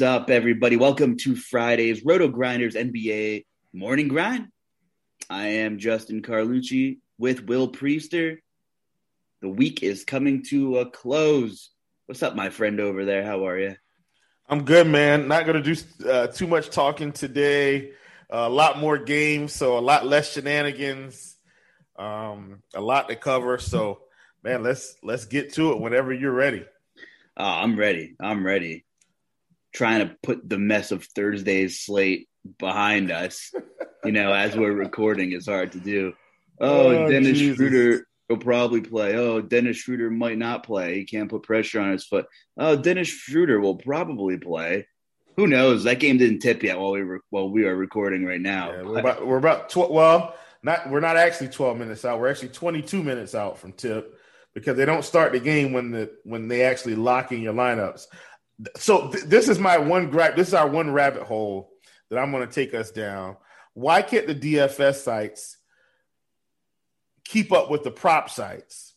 What's up, everybody? Welcome to Friday's Roto Grinders NBA Morning Grind. I am Justin Carlucci with Will Priester. The week is coming to a close. What's up, my friend over there? How are you? I'm good, man. Not going to do uh, too much talking today. Uh, a lot more games, so a lot less shenanigans. Um, a lot to cover. So, man, let's let's get to it whenever you're ready. Oh, I'm ready. I'm ready. Trying to put the mess of Thursday's slate behind us. you know, as we're recording, is hard to do. Oh, oh Dennis Jesus. Schroeder will probably play. Oh, Dennis Schroeder might not play. He can't put pressure on his foot. Oh, Dennis Schroeder will probably play. Who knows? That game didn't tip yet while we were while we are recording right now. Yeah, we're about we're about tw- well, not we're not actually 12 minutes out. We're actually 22 minutes out from tip because they don't start the game when the when they actually lock in your lineups. So th- this is my one gripe. This is our one rabbit hole that I'm going to take us down. Why can't the DFS sites keep up with the prop sites?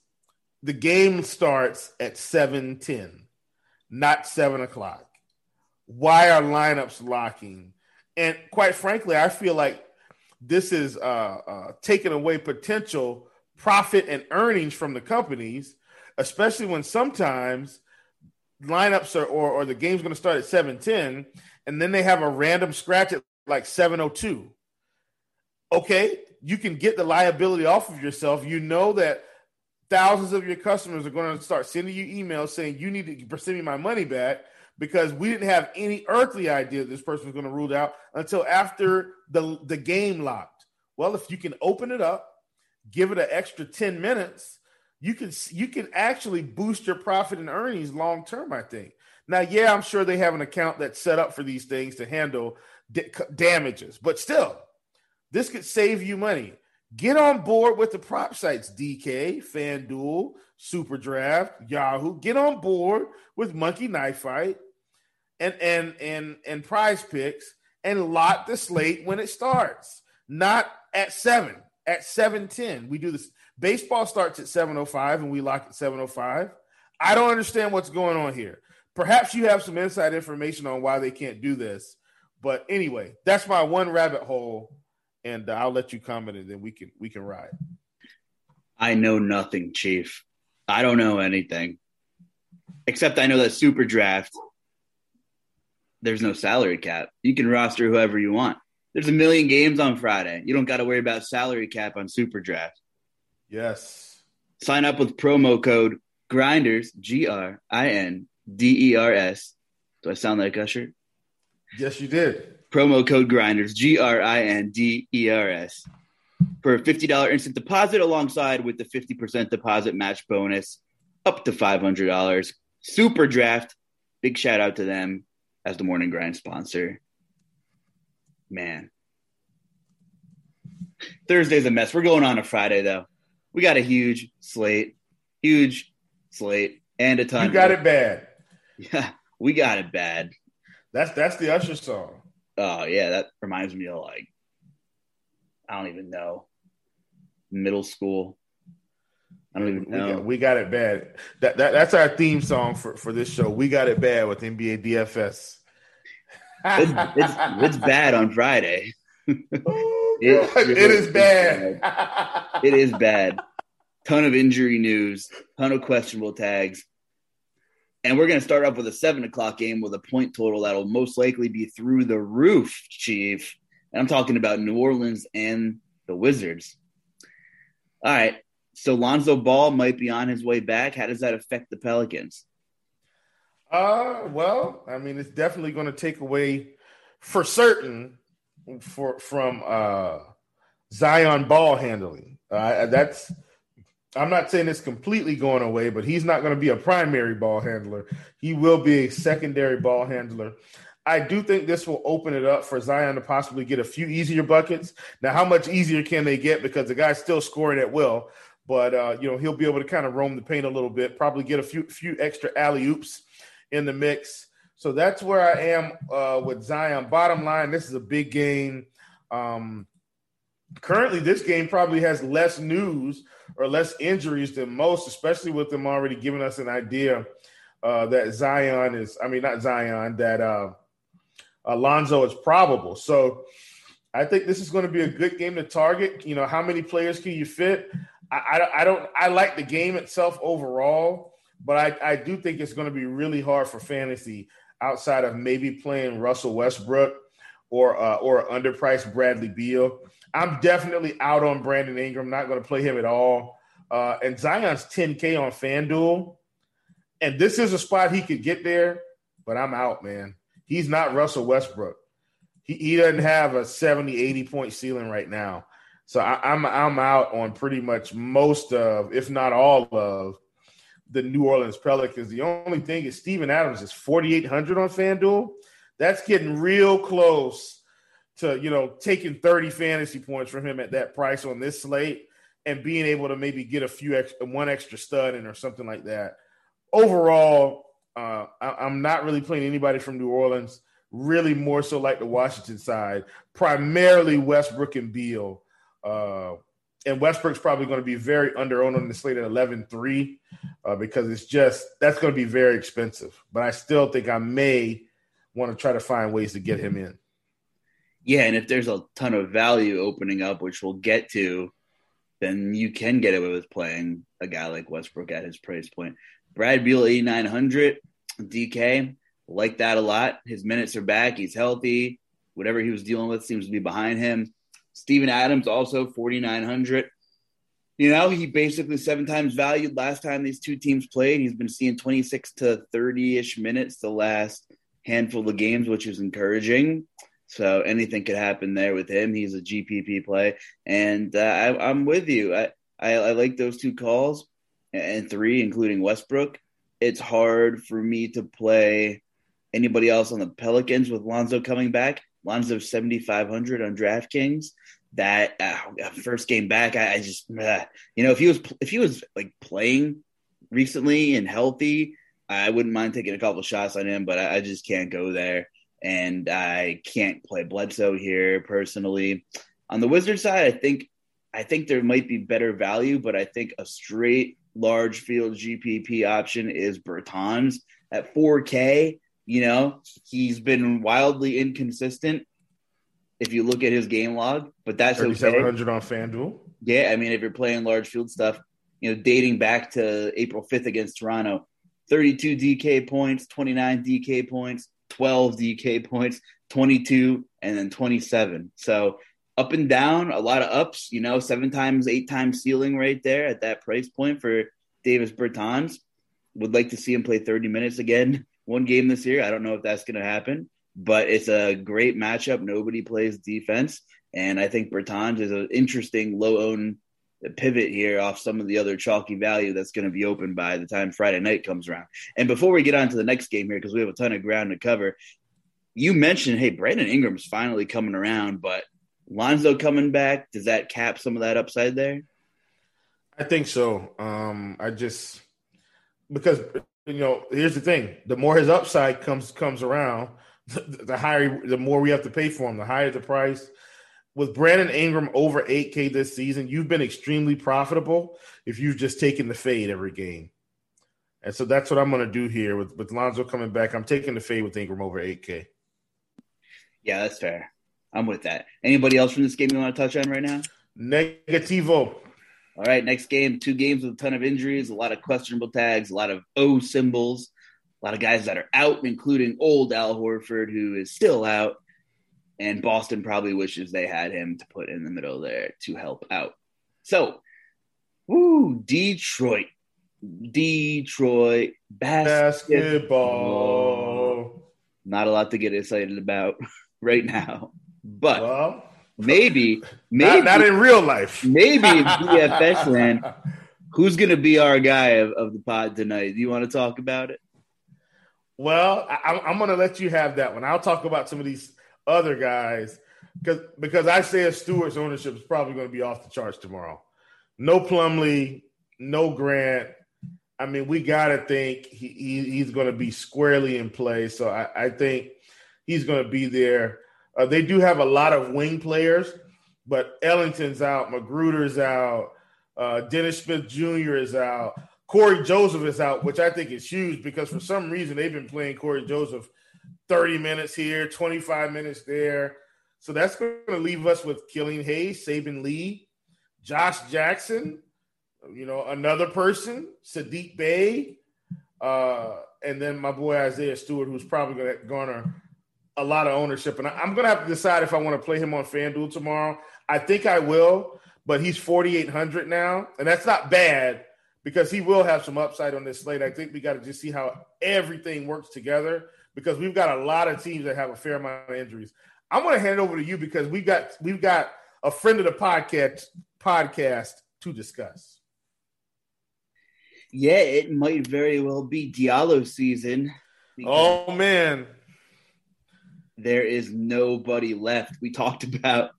The game starts at 7:10, not seven o'clock. Why are lineups locking? And quite frankly, I feel like this is uh, uh, taking away potential profit and earnings from the companies, especially when sometimes lineups are or, or the game's going to start at 710 and then they have a random scratch at like 702. Okay, you can get the liability off of yourself. You know that thousands of your customers are going to start sending you emails saying you need to send me my money back because we didn't have any earthly idea this person was going to rule out until after the the game locked. Well, if you can open it up, give it an extra 10 minutes, you can you can actually boost your profit and earnings long term, I think. Now, yeah, I'm sure they have an account that's set up for these things to handle d- damages, but still, this could save you money. Get on board with the prop sites, DK, FanDuel, Super Draft, Yahoo. Get on board with Monkey Knife Fight and and and and Prize Picks and lock the slate when it starts. Not at seven, at seven ten. We do this. Baseball starts at seven oh five, and we lock at seven oh five. I don't understand what's going on here. Perhaps you have some inside information on why they can't do this. But anyway, that's my one rabbit hole, and uh, I'll let you comment, and then we can we can ride. I know nothing, Chief. I don't know anything, except I know that Super Draft there's no salary cap. You can roster whoever you want. There's a million games on Friday. You don't got to worry about salary cap on Super Draft. Yes. Sign up with promo code Grinders G R I N D E R S. Do I sound like Usher? Yes, you did. Promo code Grinders G R I N D E R S for a fifty dollar instant deposit alongside with the fifty percent deposit match bonus up to five hundred dollars. Super Draft. Big shout out to them as the morning grind sponsor. Man. Thursday's a mess. We're going on a Friday though. We got a huge slate, huge slate, and a ton. You got it bad. Yeah, we got it bad. That's that's the Usher song. Oh yeah, that reminds me of like I don't even know middle school. I don't even know. We got, we got, it bad. That, that that's our theme song for, for this show. We got it bad with NBA DFS. it's, it's, it's bad on Friday. It, it is bad. bad. it is bad. Ton of injury news, ton of questionable tags. And we're going to start off with a seven o'clock game with a point total that'll most likely be through the roof, Chief. And I'm talking about New Orleans and the Wizards. All right. So Lonzo Ball might be on his way back. How does that affect the Pelicans? Uh, well, I mean, it's definitely going to take away, for certain, for from uh, Zion ball handling. Uh, that's I'm not saying it's completely going away, but he's not going to be a primary ball handler. He will be a secondary ball handler. I do think this will open it up for Zion to possibly get a few easier buckets. Now, how much easier can they get? Because the guy's still scoring at will but uh, you know he'll be able to kind of roam the paint a little bit, probably get a few few extra alley oops in the mix. So that's where I am uh, with Zion. Bottom line, this is a big game. Um, currently, this game probably has less news or less injuries than most, especially with them already giving us an idea uh, that Zion is. I mean, not Zion. That uh, Alonzo is probable. So I think this is going to be a good game to target. You know, how many players can you fit? I, I, I don't. I like the game itself overall, but I, I do think it's going to be really hard for fantasy outside of maybe playing Russell Westbrook or uh, or underpriced Bradley Beal. I'm definitely out on Brandon Ingram. Not going to play him at all. Uh, and Zion's 10K on FanDuel. And this is a spot he could get there, but I'm out, man. He's not Russell Westbrook. He, he doesn't have a 70, 80 point ceiling right now. So I, I'm I'm out on pretty much most of, if not all of, the New Orleans Pelicans. The only thing is Steven Adams is 4,800 on FanDuel. That's getting real close to, you know, taking 30 fantasy points from him at that price on this slate and being able to maybe get a few extra, one extra stud in or something like that. Overall, uh, I, am not really playing anybody from New Orleans. Really, more so like the Washington side, primarily Westbrook and Beal. Uh, and Westbrook's probably going to be very under owned on the slate at 11 3 uh, because it's just that's going to be very expensive. But I still think I may want to try to find ways to get him in. Yeah, and if there's a ton of value opening up, which we'll get to, then you can get away with playing a guy like Westbrook at his price point. Brad Beal, 8,900, DK, like that a lot. His minutes are back. He's healthy. Whatever he was dealing with seems to be behind him. Steven Adams, also 4,900. You know, he basically seven times valued last time these two teams played. He's been seeing 26 to 30 ish minutes the last handful of games, which is encouraging. So anything could happen there with him. He's a GPP play, and uh, I, am with you. I, I, I like those two calls and three, including Westbrook. It's hard for me to play anybody else on the Pelicans with Lonzo coming back. Lonzo 7,500 on DraftKings. That uh, first game back, I, I just, uh, you know, if he was if he was like playing recently and healthy, I wouldn't mind taking a couple shots on him, but I, I just can't go there and I can't play Bledsoe here personally. On the Wizard side, I think I think there might be better value, but I think a straight large field GPP option is Bertans at 4K. You know, he's been wildly inconsistent if you look at his game log, but that's 3,700 okay. on FanDuel. Yeah, I mean, if you're playing large field stuff, you know, dating back to April 5th against Toronto, 32 DK points, 29 DK points, 12 DK points, 22, and then 27. So up and down, a lot of ups, you know, seven times, eight times ceiling right there at that price point for Davis Bertans. Would like to see him play 30 minutes again one game this year. I don't know if that's going to happen, but it's a great matchup. Nobody plays defense. And I think Bertans is an interesting low own pivot here off some of the other chalky value that's going to be open by the time Friday night comes around. And before we get on to the next game here, because we have a ton of ground to cover, you mentioned, hey, Brandon Ingram's finally coming around, but Lonzo coming back, does that cap some of that upside there? I think so. Um, I just because you know, here's the thing: the more his upside comes comes around, the, the higher, the more we have to pay for him. The higher the price, with Brandon Ingram over 8K this season, you've been extremely profitable if you've just taken the fade every game. And so that's what I'm going to do here with, with Lonzo coming back. I'm taking the fade with Ingram over 8K. Yeah, that's fair. I'm with that. Anybody else from this game you want to touch on right now? Negativo. All right, next game, two games with a ton of injuries, a lot of questionable tags, a lot of O symbols, a lot of guys that are out, including old Al Horford, who is still out and Boston probably wishes they had him to put in the middle there to help out. So, woo, Detroit, Detroit basketball. basketball. Not a lot to get excited about right now, but well, maybe, maybe not, not, in real life. Maybe in DFS land. Who's going to be our guy of, of the pod tonight? Do you want to talk about it? Well, I, I'm going to let you have that one. I'll talk about some of these other guys because because Isaiah Stewart's ownership is probably going to be off the charts tomorrow. No Plumlee, no Grant. I mean, we got to think he, he, he's going to be squarely in play. So I, I think he's going to be there. Uh, they do have a lot of wing players, but Ellington's out, McGruder's out, uh, Dennis Smith Jr. is out. Cory Joseph is out, which I think is huge because for some reason they've been playing Cory Joseph 30 minutes here, 25 minutes there. So that's going to leave us with Killian Hayes, Saben Lee, Josh Jackson, you know, another person, Saddiq Bey, uh, and then my boy Isaiah Stewart, who's probably going to garner a lot of ownership. And I'm going to have to decide if I want to play him on FanDuel tomorrow. I think I will, but he's 4,800 now, and that's not bad because he will have some upside on this slate. I think we got to just see how everything works together because we've got a lot of teams that have a fair amount of injuries. I'm going to hand it over to you because we've got we've got a friend of the podcast podcast to discuss. Yeah, it might very well be Diallo season. Oh man, there is nobody left. We talked about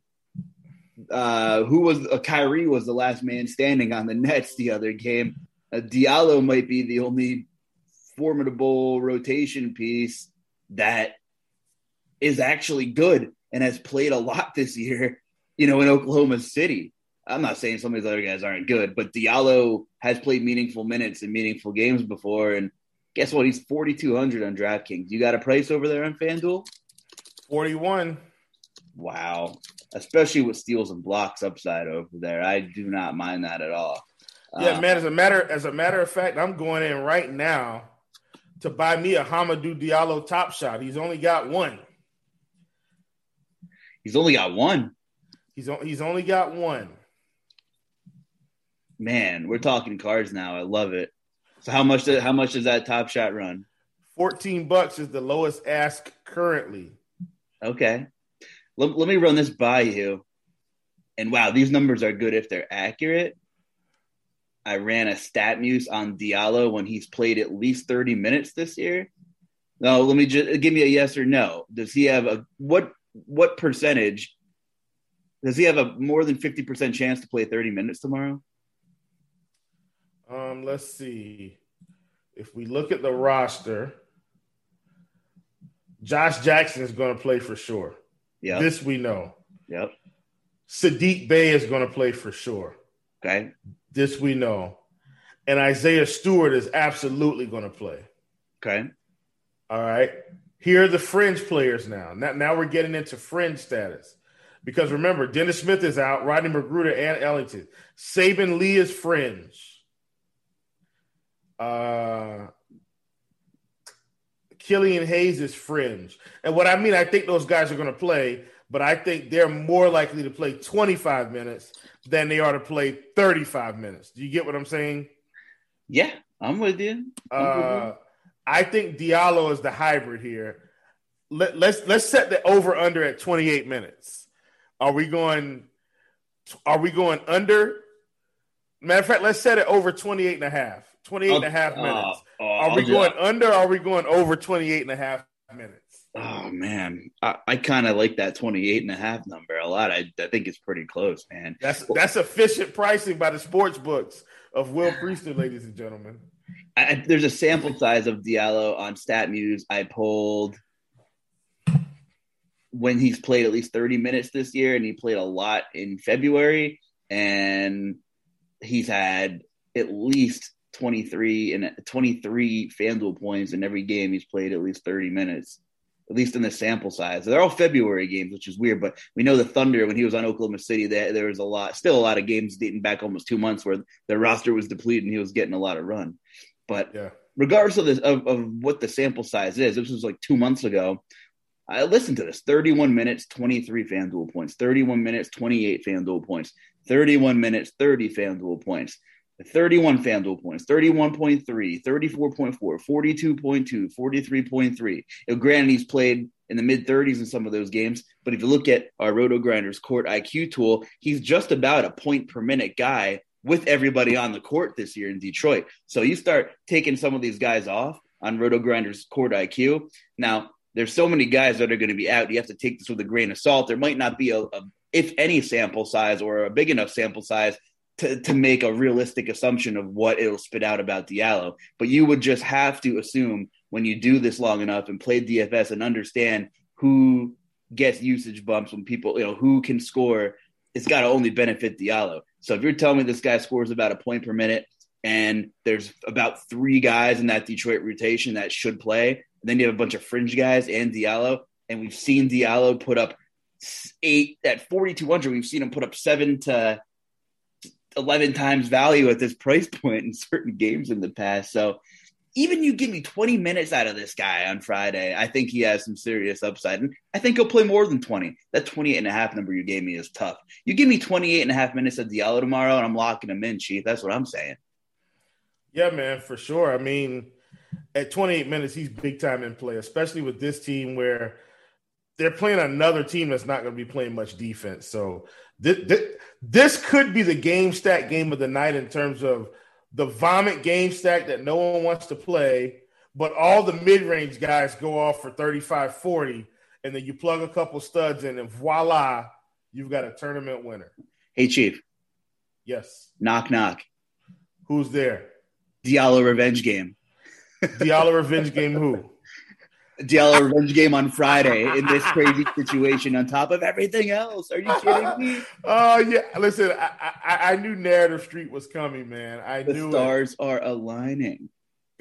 uh, who was uh, Kyrie was the last man standing on the Nets the other game. Uh, Diallo might be the only formidable rotation piece that is actually good and has played a lot this year, you know, in Oklahoma City. I'm not saying some of these other guys aren't good, but Diallo has played meaningful minutes and meaningful games before. And guess what? He's 4,200 on DraftKings. You got a price over there on FanDuel? 41. Wow. Especially with steals and blocks upside over there. I do not mind that at all. Yeah, uh, man. As a matter as a matter of fact, I'm going in right now to buy me a Hamidou Diallo top shot. He's only got one. He's only got one. He's he's only got one. Man, we're talking cards now. I love it. So how much does how much does that top shot run? 14 bucks is the lowest ask currently. Okay. Let, let me run this by you. And wow, these numbers are good if they're accurate. I ran a StatMuse on Diallo when he's played at least 30 minutes this year. No, let me just give me a yes or no. Does he have a what what percentage does he have a more than 50% chance to play 30 minutes tomorrow? Um, let's see. If we look at the roster, Josh Jackson is going to play for sure. Yeah. This we know. Yep. Saddiq Bey is going to play for sure. Okay. This we know. And Isaiah Stewart is absolutely going to play. Okay. All right. Here are the fringe players now. Now, now we're getting into fringe status. Because remember, Dennis Smith is out, Rodney McGruder and Ellington. Saben Lee is fringe. Uh, Killian Hayes is fringe. And what I mean, I think those guys are going to play, but I think they're more likely to play 25 minutes than they are to play 35 minutes. Do you get what I'm saying? Yeah, I'm with you. I'm uh, with you. I think Diallo is the hybrid here. Let, let's let's set the over under at 28 minutes. Are we going are we going under? Matter of fact, let's set it over 28 and a half. 28 and a half minutes. Uh, are we going under are we going over 28 and a half minutes? Oh man, I, I kind of like that 28 and a half number a lot. I, I think it's pretty close, man. That's that's efficient pricing by the sports books of Will Priester, ladies and gentlemen. I, there's a sample size of Diallo on StatMuse. I pulled when he's played at least 30 minutes this year, and he played a lot in February, and he's had at least 23 and 23 FanDuel points in every game he's played at least 30 minutes at least in the sample size. They're all February games, which is weird. But we know the Thunder when he was on Oklahoma City, that there was a lot, still a lot of games dating back almost two months where their roster was depleted and he was getting a lot of run. But yeah. regardless of this of, of what the sample size is, this was like two months ago. I listened to this 31 minutes, 23 FanDuel points, 31 minutes, 28 FanDuel points, 31 minutes, 30 FanDuel points. 31 FanDuel points, 31.3, 34.4, 42.2, 43.3. You granted, he's played in the mid 30s in some of those games, but if you look at our Roto Grinders court IQ tool, he's just about a point per minute guy with everybody on the court this year in Detroit. So you start taking some of these guys off on Roto Grinders court IQ. Now, there's so many guys that are going to be out. You have to take this with a grain of salt. There might not be a, a if any sample size or a big enough sample size to, to make a realistic assumption of what it'll spit out about Diallo. But you would just have to assume when you do this long enough and play DFS and understand who gets usage bumps when people, you know, who can score, it's got to only benefit Diallo. So if you're telling me this guy scores about a point per minute and there's about three guys in that Detroit rotation that should play. Then you have a bunch of fringe guys and Diallo, and we've seen Diallo put up eight at 4,200. We've seen him put up seven to 11 times value at this price point in certain games in the past. So even you give me 20 minutes out of this guy on Friday, I think he has some serious upside. And I think he'll play more than 20. That 28 and a half number you gave me is tough. You give me 28 and a half minutes of Diallo tomorrow, and I'm locking him in, Chief. That's what I'm saying. Yeah, man, for sure. I mean, at 28 minutes, he's big time in play, especially with this team where they're playing another team that's not going to be playing much defense. So this, this, this could be the game stack game of the night in terms of – the vomit game stack that no one wants to play, but all the mid range guys go off for 35 40, and then you plug a couple studs in, and voila, you've got a tournament winner. Hey, Chief. Yes. Knock, knock. Who's there? Diallo revenge game. Diallo revenge game who? Diallo revenge game on Friday in this crazy situation on top of everything else. Are you kidding me? Oh uh, yeah. Listen, I, I, I, knew Narrative Street was coming, man. I the knew stars it. are aligning.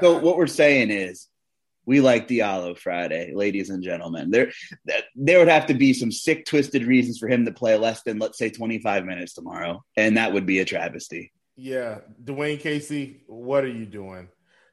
so what we're saying is we like Diallo Friday, ladies and gentlemen. There there would have to be some sick twisted reasons for him to play less than let's say 25 minutes tomorrow, and that would be a travesty. Yeah, Dwane Casey, what are you doing?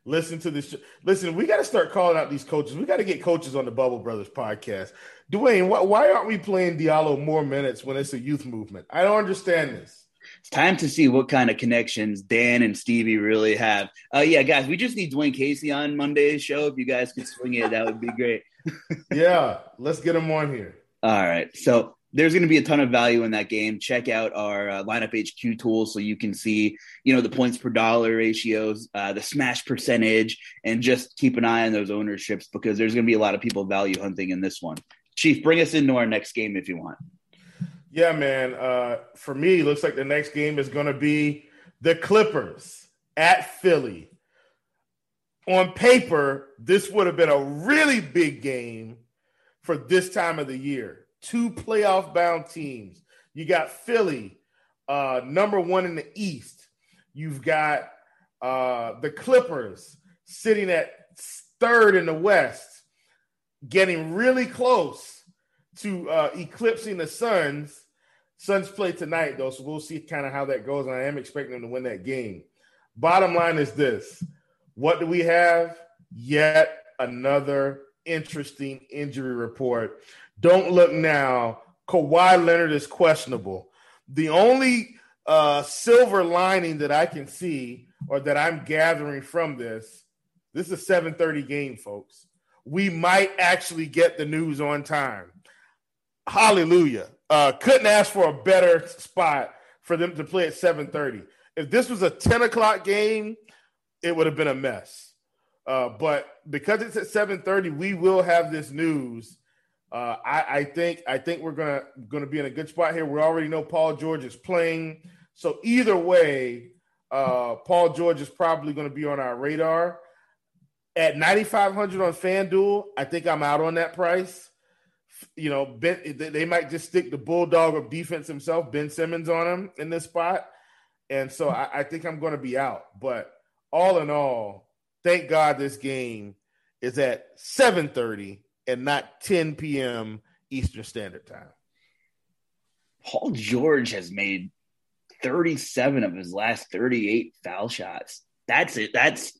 Listen to this. Listen, we got to start calling out these coaches. We got to get coaches on the Bubble Brothers podcast. Dwane, why, why aren't we playing Diallo more minutes when it's a youth movement? I don't understand this. It's time to see what kind of connections Dan and Stevie really have. Uh, yeah, guys, we just need Dwane Casey on Monday's show. If you guys could swing it, that would be great. yeah, let's get him on here. All right. So there's going to be a ton of value in that game. Check out our uh, lineup HQ tool so you can see, you know, the points per dollar ratios, uh, the smash percentage, and just keep an eye on those ownerships because there's going to be a lot of people value hunting in this one. Chief, bring us into our next game if you want. Yeah, man. Uh, for me, looks like the next game is going to be the Clippers at Philly. On paper, this would have been a really big game for this time of the year two playoff bound teams. You got Philly, uh, number one in the East. You've got uh, the Clippers sitting at third in the West, getting really close to uh, eclipsing the Suns. Suns play tonight, though, so we'll see kind of how that goes. And I am expecting them to win that game. Bottom line is this what do we have? Yet another interesting injury report don't look now. Kawhi Leonard is questionable. The only uh, silver lining that I can see or that I'm gathering from this, this is a 7:30 game, folks. We might actually get the news on time. Hallelujah. Uh, couldn't ask for a better spot for them to play at 7:30. If this was a 10 o'clock game, it would have been a mess. Uh, but because it's at 7:30, we will have this news uh, I, I, think I think we're gonna gonna be in a good spot here. We already know Paul George is playing, so either way, uh, Paul George is probably going to be on our radar. At ninety five hundred on FanDuel, I think I'm out on that price. You know, ben, they might just stick the bulldog of defense himself, Ben Simmons, on him in this spot, and so I, I think I'm going to be out. But all in all, thank God this game is at seven thirty and not 10 p.m. Eastern Standard Time. Paul George has made 37 of his last 38 foul shots. That's it. That's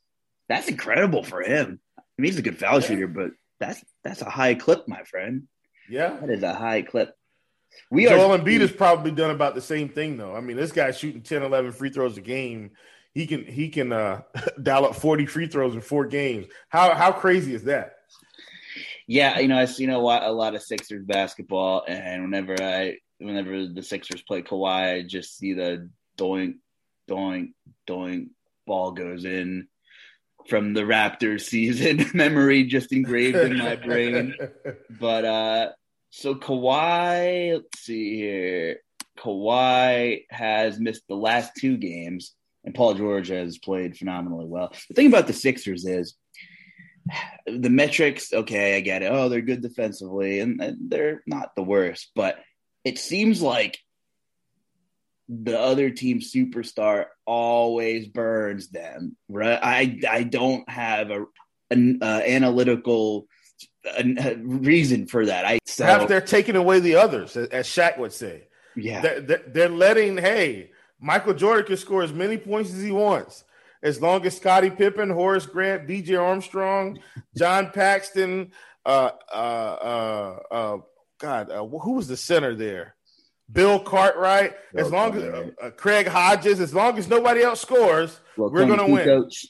that's incredible for him. I mean, he's a good foul yeah. shooter, but that's that's a high clip, my friend. Yeah, that is a high clip. We Joel are, Embiid has probably done about the same thing, though. I mean, this guy's shooting 10, 11 free throws a game. He can he can uh, dial up 40 free throws in four games. How how crazy is that? Yeah, you know, seen a lot, a lot of Sixers basketball, and whenever I, whenever the Sixers play Kawhi, I just see the doink, doink, doink ball goes in from the Raptors season. Memory just engraved in my brain. But uh, so Kawhi, let's see here. Kawhi has missed the last two games, and Paul George has played phenomenally well. The thing about the Sixers is the metrics, okay, I get it. Oh, they're good defensively, and, and they're not the worst, but it seems like the other team superstar always burns them. Right? I I don't have a an uh, analytical reason for that. I so, perhaps they're taking away the others, as Shaq would say. Yeah, they're, they're letting hey Michael Jordan can score as many points as he wants. As long as Scottie Pippen, Horace Grant, BJ Armstrong, John Paxson, uh, uh, uh, uh God, uh, who was the center there? Bill Cartwright. Bill as long as uh, Craig Hodges, as long as nobody else scores, well, we're going to win. Coach.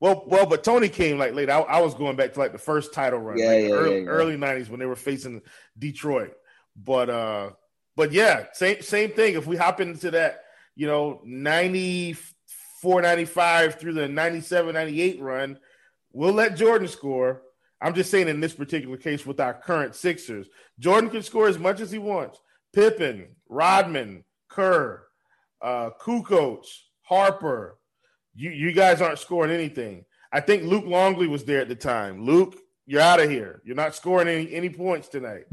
Well, well, but Toni came like late. I, I, was going back to like the first title run, yeah, like yeah, early, yeah, early '90s when they were facing Detroit. But uh, but yeah, same same thing. If we hop into that, you know, 94, 95 through the 97, 98 run, we'll let Jordan score. I'm just saying in this particular case with our current Sixers, Jordan can score as much as he wants. Pippen, Rodman, Kerr, uh, Kukoc, Harper. You you guys aren't scoring anything. I think Luke Longley was there at the time. Luke, you're out of here. You're not scoring any any points tonight.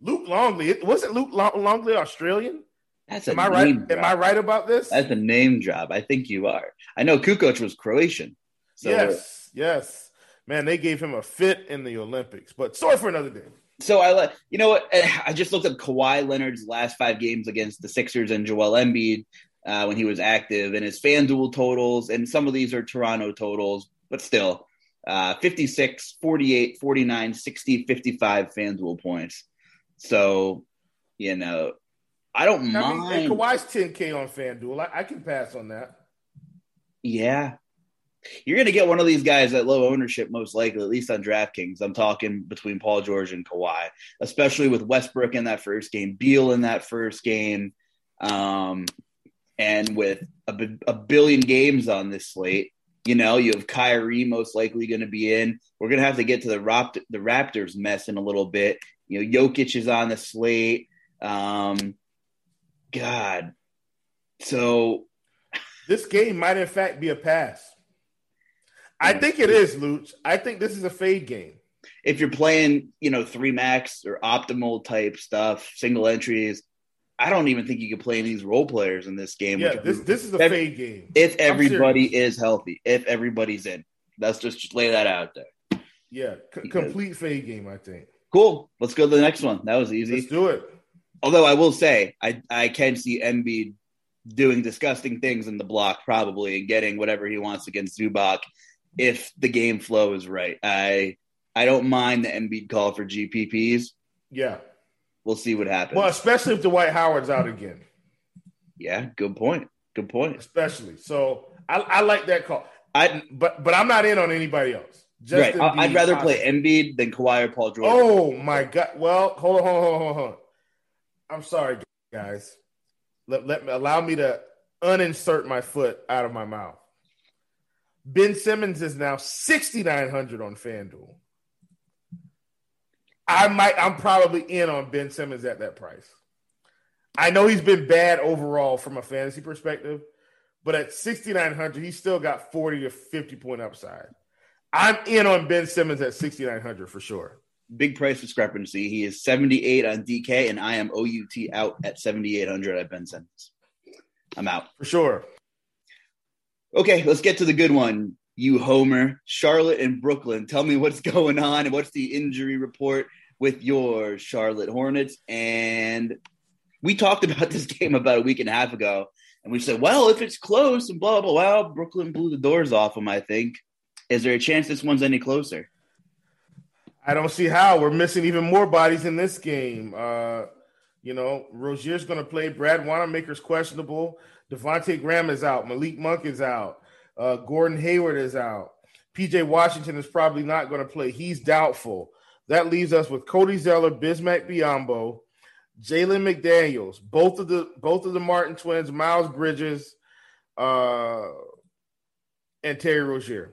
Luke Longley wasn't Luke Longley Australian? That's am I right? Drop. Am I right about this? That's a name job. I think you are. I know Kukoc was Croatian. So. Yes, yes. Man, they gave him a fit in the Olympics. But sorry for another day. So I let you know what I just looked up Kawhi Leonard's last five games against the Sixers and Joel Embiid uh, when he was active, and his FanDuel totals, and some of these are Toronto totals, but still, uh, 56, 48, 49, 60, 55 FanDuel points. So, you know, I don't I mind. Mean, Kawhi's 10K on FanDuel. I, I can pass on that. Yeah, you're going to get one of these guys at low ownership, most likely, at least on DraftKings. I'm talking between Paul George and Kawhi, especially with Westbrook in that first game, Beal in that first game, um, and with a, a billion games on this slate. You know, you have Kyrie most likely going to be in. We're going to have to get to the, the Raptors mess in a little bit. You know, Jokic is on the slate. Um, God. So this game might in fact be a pass. I think it is, Luch. I think this is a fade game. If you're playing, you know, three max or optimal type stuff, single entries, I don't even think you can play these role players in this game. Yeah, this this is a fade game. If everybody is healthy, if everybody's in, let's just, just lay that out there. Yeah, c- complete fade game. I think. Cool. Let's go to the next one. That was easy. Let's do it. Although I will say, I I can see Embiid doing disgusting things in the block probably and getting whatever he wants against Zubac if the game flow is right. I I don't mind the Embiid call for GPPs. Yeah, we'll see what happens. Well, especially if Dwight Howard's out again. Yeah, good point. Good point. Especially so, I, I like that call. I but but I'm not in on anybody else. Just right. I'd rather play Embiid than Kawhi or Paul George. Oh my god. Well, hold on, hold on, hold on. I'm sorry, guys. Let, let me allow me to uninsert my foot out of my mouth. Ben Simmons is now 6,900 on FanDuel. I might, I'm probably in on Ben Simmons at that price. I know he's been bad overall from a fantasy perspective, but at 6,900, he's still got 40 to 50 point upside. I'm in on Ben Simmons at 6,900 for sure. Big price discrepancy. He is 78 on DK, and I am OUT out at 7,800 at Ben Simmons. I'm out. For sure. Okay, let's get to the good one. You homer, Charlotte and Brooklyn. Tell me what's going on and what's the injury report with your Charlotte Hornets. And we talked about this game about a week and a half ago, and we said, well, if it's close and blah blah. Well, Brooklyn blew the doors off them. I think. Is there a chance this one's any closer? I don't see how. We're missing even more bodies in this game. Uh, you know, Rozier's going to play. Brad Wanamaker's questionable. Devonte Graham is out. Malik Monk is out. Uh, Gordon Hayward is out. PJ Washington is probably not going to play. He's doubtful. That leaves us with Cody Zeller, Bismack Biyombo, Jalen McDaniels, both of the both of the Martin twins, Miles Bridges, uh, and Terry Rozier.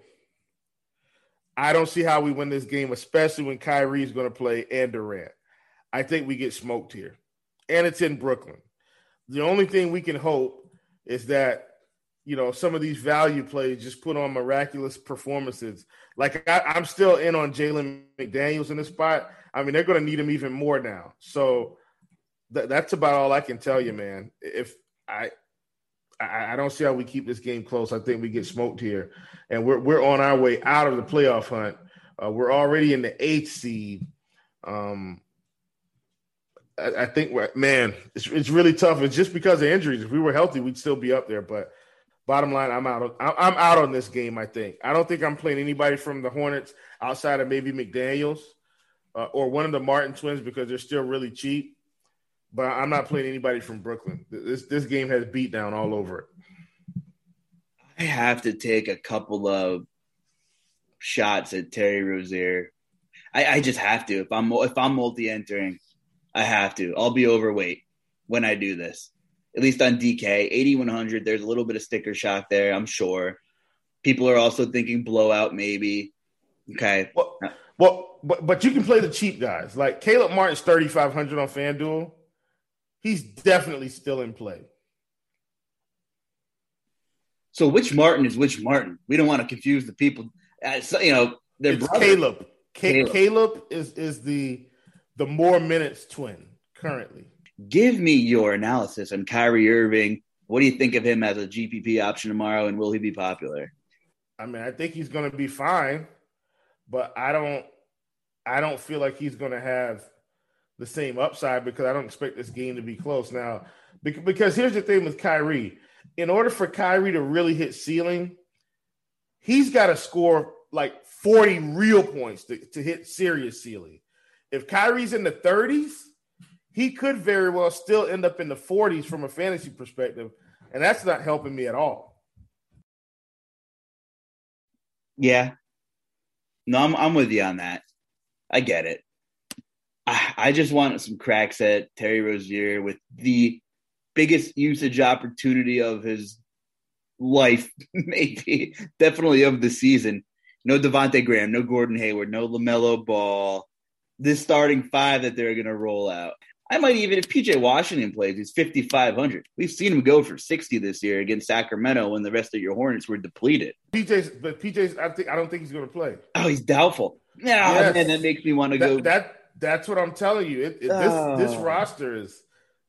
I don't see how we win this game, especially when Kyrie is going to play and Durant. I think we get smoked here, and it's in Brooklyn. The only thing we can hope is that you know some of these value plays just put on miraculous performances. Like I, am still in on Jalen McDaniels in this spot. I mean, they're going to need him even more now. So th- that's about all I can tell you, man. If I I, I don't see how we keep this game close. I think we get smoked here, and we're we're on our way out of the playoff hunt. Uh, we're already in the eighth seed. Um, I, I think, man, it's it's really tough. It's just because of injuries. If we were healthy, we'd still be up there. But bottom line, I'm out. I'm out on this game. I think. I don't think I'm playing anybody from the Hornets outside of maybe McDaniel's uh, or one of the Martin twins because they're still really cheap but I'm not playing anybody from Brooklyn. This this game has beat down all over it. I have to take a couple of shots at Terry Rozier. I, I just have to. If I'm if I'm multi entering, I have to. I'll be overweight when I do this. At least on DK, 8100. There's a little bit of sticker shock there. I'm sure. People are also thinking blowout, maybe. Okay. Well, well, but but you can play the cheap guys. Like Caleb Martin's 3500 on FanDuel he's definitely still in play. So which Martin is which Martin? We don't want to confuse the people. Uh, you know, they're Caleb. Caleb. Caleb is is the the more minutes twin currently. Give me your analysis on Kyrie Irving. What do you think of him as a GPP option tomorrow, and will he be popular? I mean, I think he's going to be fine, but I don't. I don't feel like he's going to have the same upside because I don't expect this game to be close. Now, because here's the thing with Kyrie. In order for Kyrie to really hit ceiling, he's got to score like 40 real points to, to hit serious ceiling. If Kyrie's in the 30s, he could very well still end up in the 40s from a fantasy perspective. And that's not helping me at all. Yeah. No, I'm, I'm with you on that. I get it. I, just want some cracks at Terry Rozier with the biggest usage opportunity of his life, maybe definitely of the season. No Devonte Graham, no Gordon Hayward, no LaMelo Ball. This starting five that they're going to roll out. I might even, if PJ Washington plays, he's 5,500. We've seen him go for 60 this year against Sacramento when the rest of your Hornets were depleted. PJ's, but PJ's, I think, I don't think he's going to play. Oh, he's doubtful. Yeah, yes. man, that makes me want to go. That that's what I'm telling you. It, it, oh. This this oh. roster is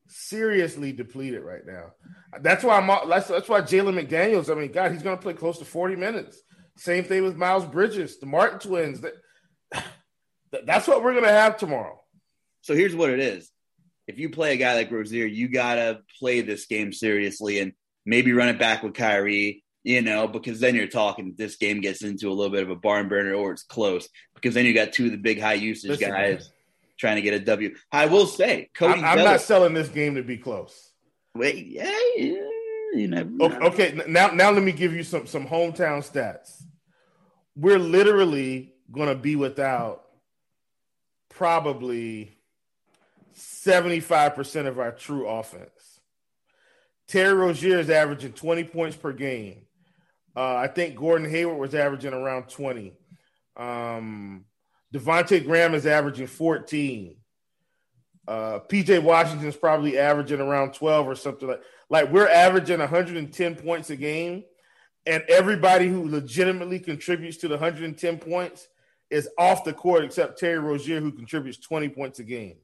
seriously depleted right now. That's why I'm. That's, that's why Jalen McDaniels. I mean, God, he's going to play close to 40 minutes. Same thing with Miles Bridges, the Martin twins. That, that's what we're going to have tomorrow. So here's what it is. If you play a guy like Rozier, you got to play this game seriously and maybe run it back with Kyrie you know, because then you're talking this game gets into a little bit of a barn burner or it's close because then you got two of the big high usage Listen, guys man. Trying to get a W. I will say, Cody. I'm, I'm not selling this game to be close. Wait, yeah, yeah you never. Okay, okay, now now let me give you some some hometown stats. We're literally going to be without probably 75% of our true offense. Terry Rozier is averaging 20 points per game. Uh, I think Gordon Hayward was averaging around 20. Um, Devonte Graham is averaging 14. Uh, PJ is probably averaging around 12 or something like like we're averaging 110 points a game, and everybody who legitimately contributes to the 110 points is off the court except Terry Rozier, who contributes 20 points a game.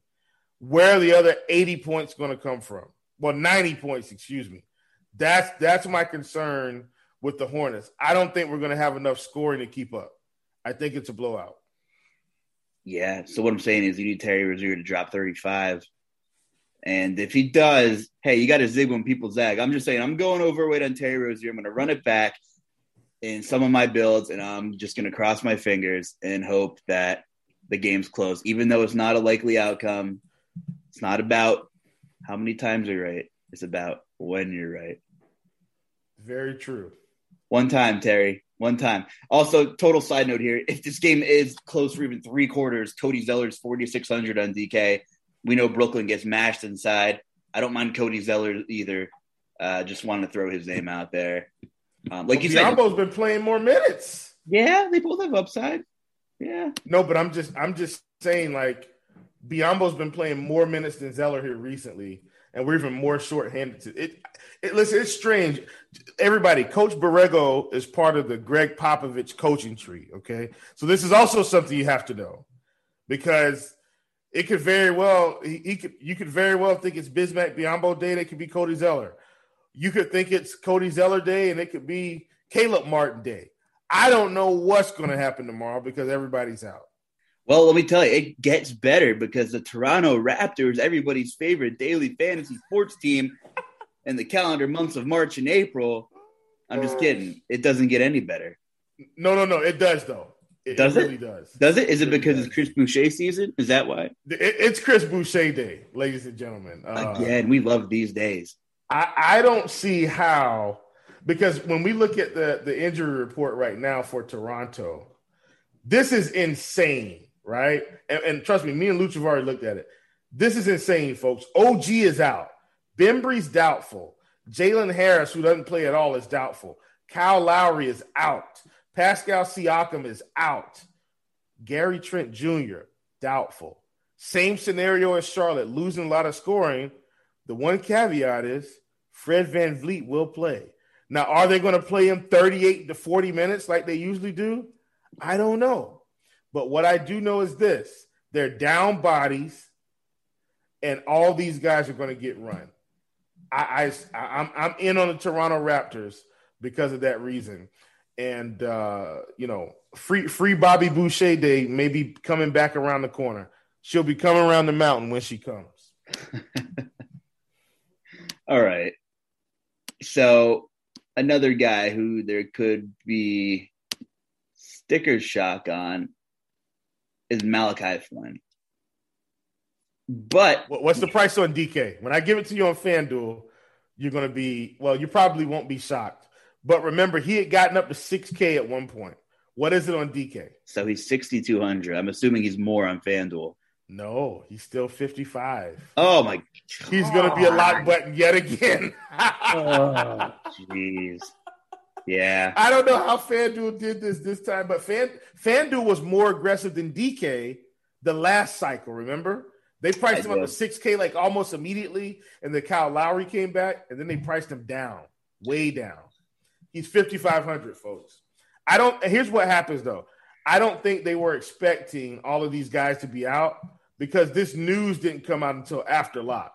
Where are the other 80 points going to come from? Well, 90 points, excuse me. That's that's my concern with the Hornets. I don't think we're going to have enough scoring to keep up. I think it's a blowout. Yeah. So what I'm saying is you need Terry Rozier to drop 35. And if he does, hey, you got to zig when people zag. I'm just saying, I'm going overweight on Terry Rozier. I'm going to run it back in some of my builds, and I'm just going to cross my fingers and hope that the game's close. Even though it's not a likely outcome, it's not about how many times you're right. It's about when you're right. Very true. One time, Terry. One time. Also, total side note here: if this game is close for even three quarters, Cody Zeller's forty six hundred on DK. We know Brooklyn gets mashed inside. I don't mind Cody Zeller either. Uh, just want to throw his name out there. Um, like well, you said, been playing more minutes. Yeah, they both have upside. Yeah. No, but I'm just I'm just saying like Biyombo's been playing more minutes than Zeller here recently, and we're even more short-handed. To, it, it, listen, it's strange. Everybody, Coach Borrego is part of the Gregg Popovich coaching tree. Okay, so this is also something you have to know because it could very well he, he could you could very well think it's Bismack Biyombo day. It could be Cody Zeller. You could think it's Cody Zeller Day, and it could be Caleb Martin Day. I don't know what's going to happen tomorrow because everybody's out. Well, let me tell you, it gets better because the Toronto Raptors, everybody's favorite daily fantasy sports team, in the calendar months of March and April. I'm just kidding. It doesn't get any better. No, no, no. It does though. It, does it? Really does. Does it? Is it, it because it's Chris Boucher season? Is that why? It, it's Chris Boucher day, ladies and gentlemen. Uh, Again, we love these days. I, I don't see how because when we look at the the injury report right now for Toronto, this is insane right? And, and, trust me, me and Luch have already looked at it. This is insane, folks. OG is out. Bembry's doubtful. Jalen Harris, who doesn't play at all, is doubtful. Kyle Lowry is out. Pascal Siakam is out. Gary Trent Jr., doubtful. Same scenario as Charlotte, losing a lot of scoring. The one caveat is Fred VanVleet will play. Now, are they going to play him 38 to 40 minutes like they usually do? I don't know. But what I do know is this they're down bodies, and all these guys are going to get run. I, I I'm I'm in on the Toronto Raptors because of that reason. And uh, you know, free free Bobby Boucher Day may be coming back around the corner. She'll be coming around the mountain when she comes. All right. So another guy who there could be sticker shock on is Malachi Flynn. But what's the price on DK? When I give it to you on FanDuel, you're going to be well. You probably won't be shocked. But remember, he had gotten up to six K at one point. What is it on DK? So he's sixty two hundred. I'm assuming he's more on FanDuel. No, he's still fifty five. Oh my! He's going to be a lock button yet again. oh, jeez. Yeah. I don't know how FanDuel did this this time, but Fan FanDuel was more aggressive than DK the last cycle. Remember, they priced I him did. up to six K like almost immediately, and then Kyle Lowry came back, and then they priced him down, way down. He's fifty five hundred, folks. I don't. Here's what happens though. I don't think they were expecting all of these guys to be out because this news didn't come out until after lock,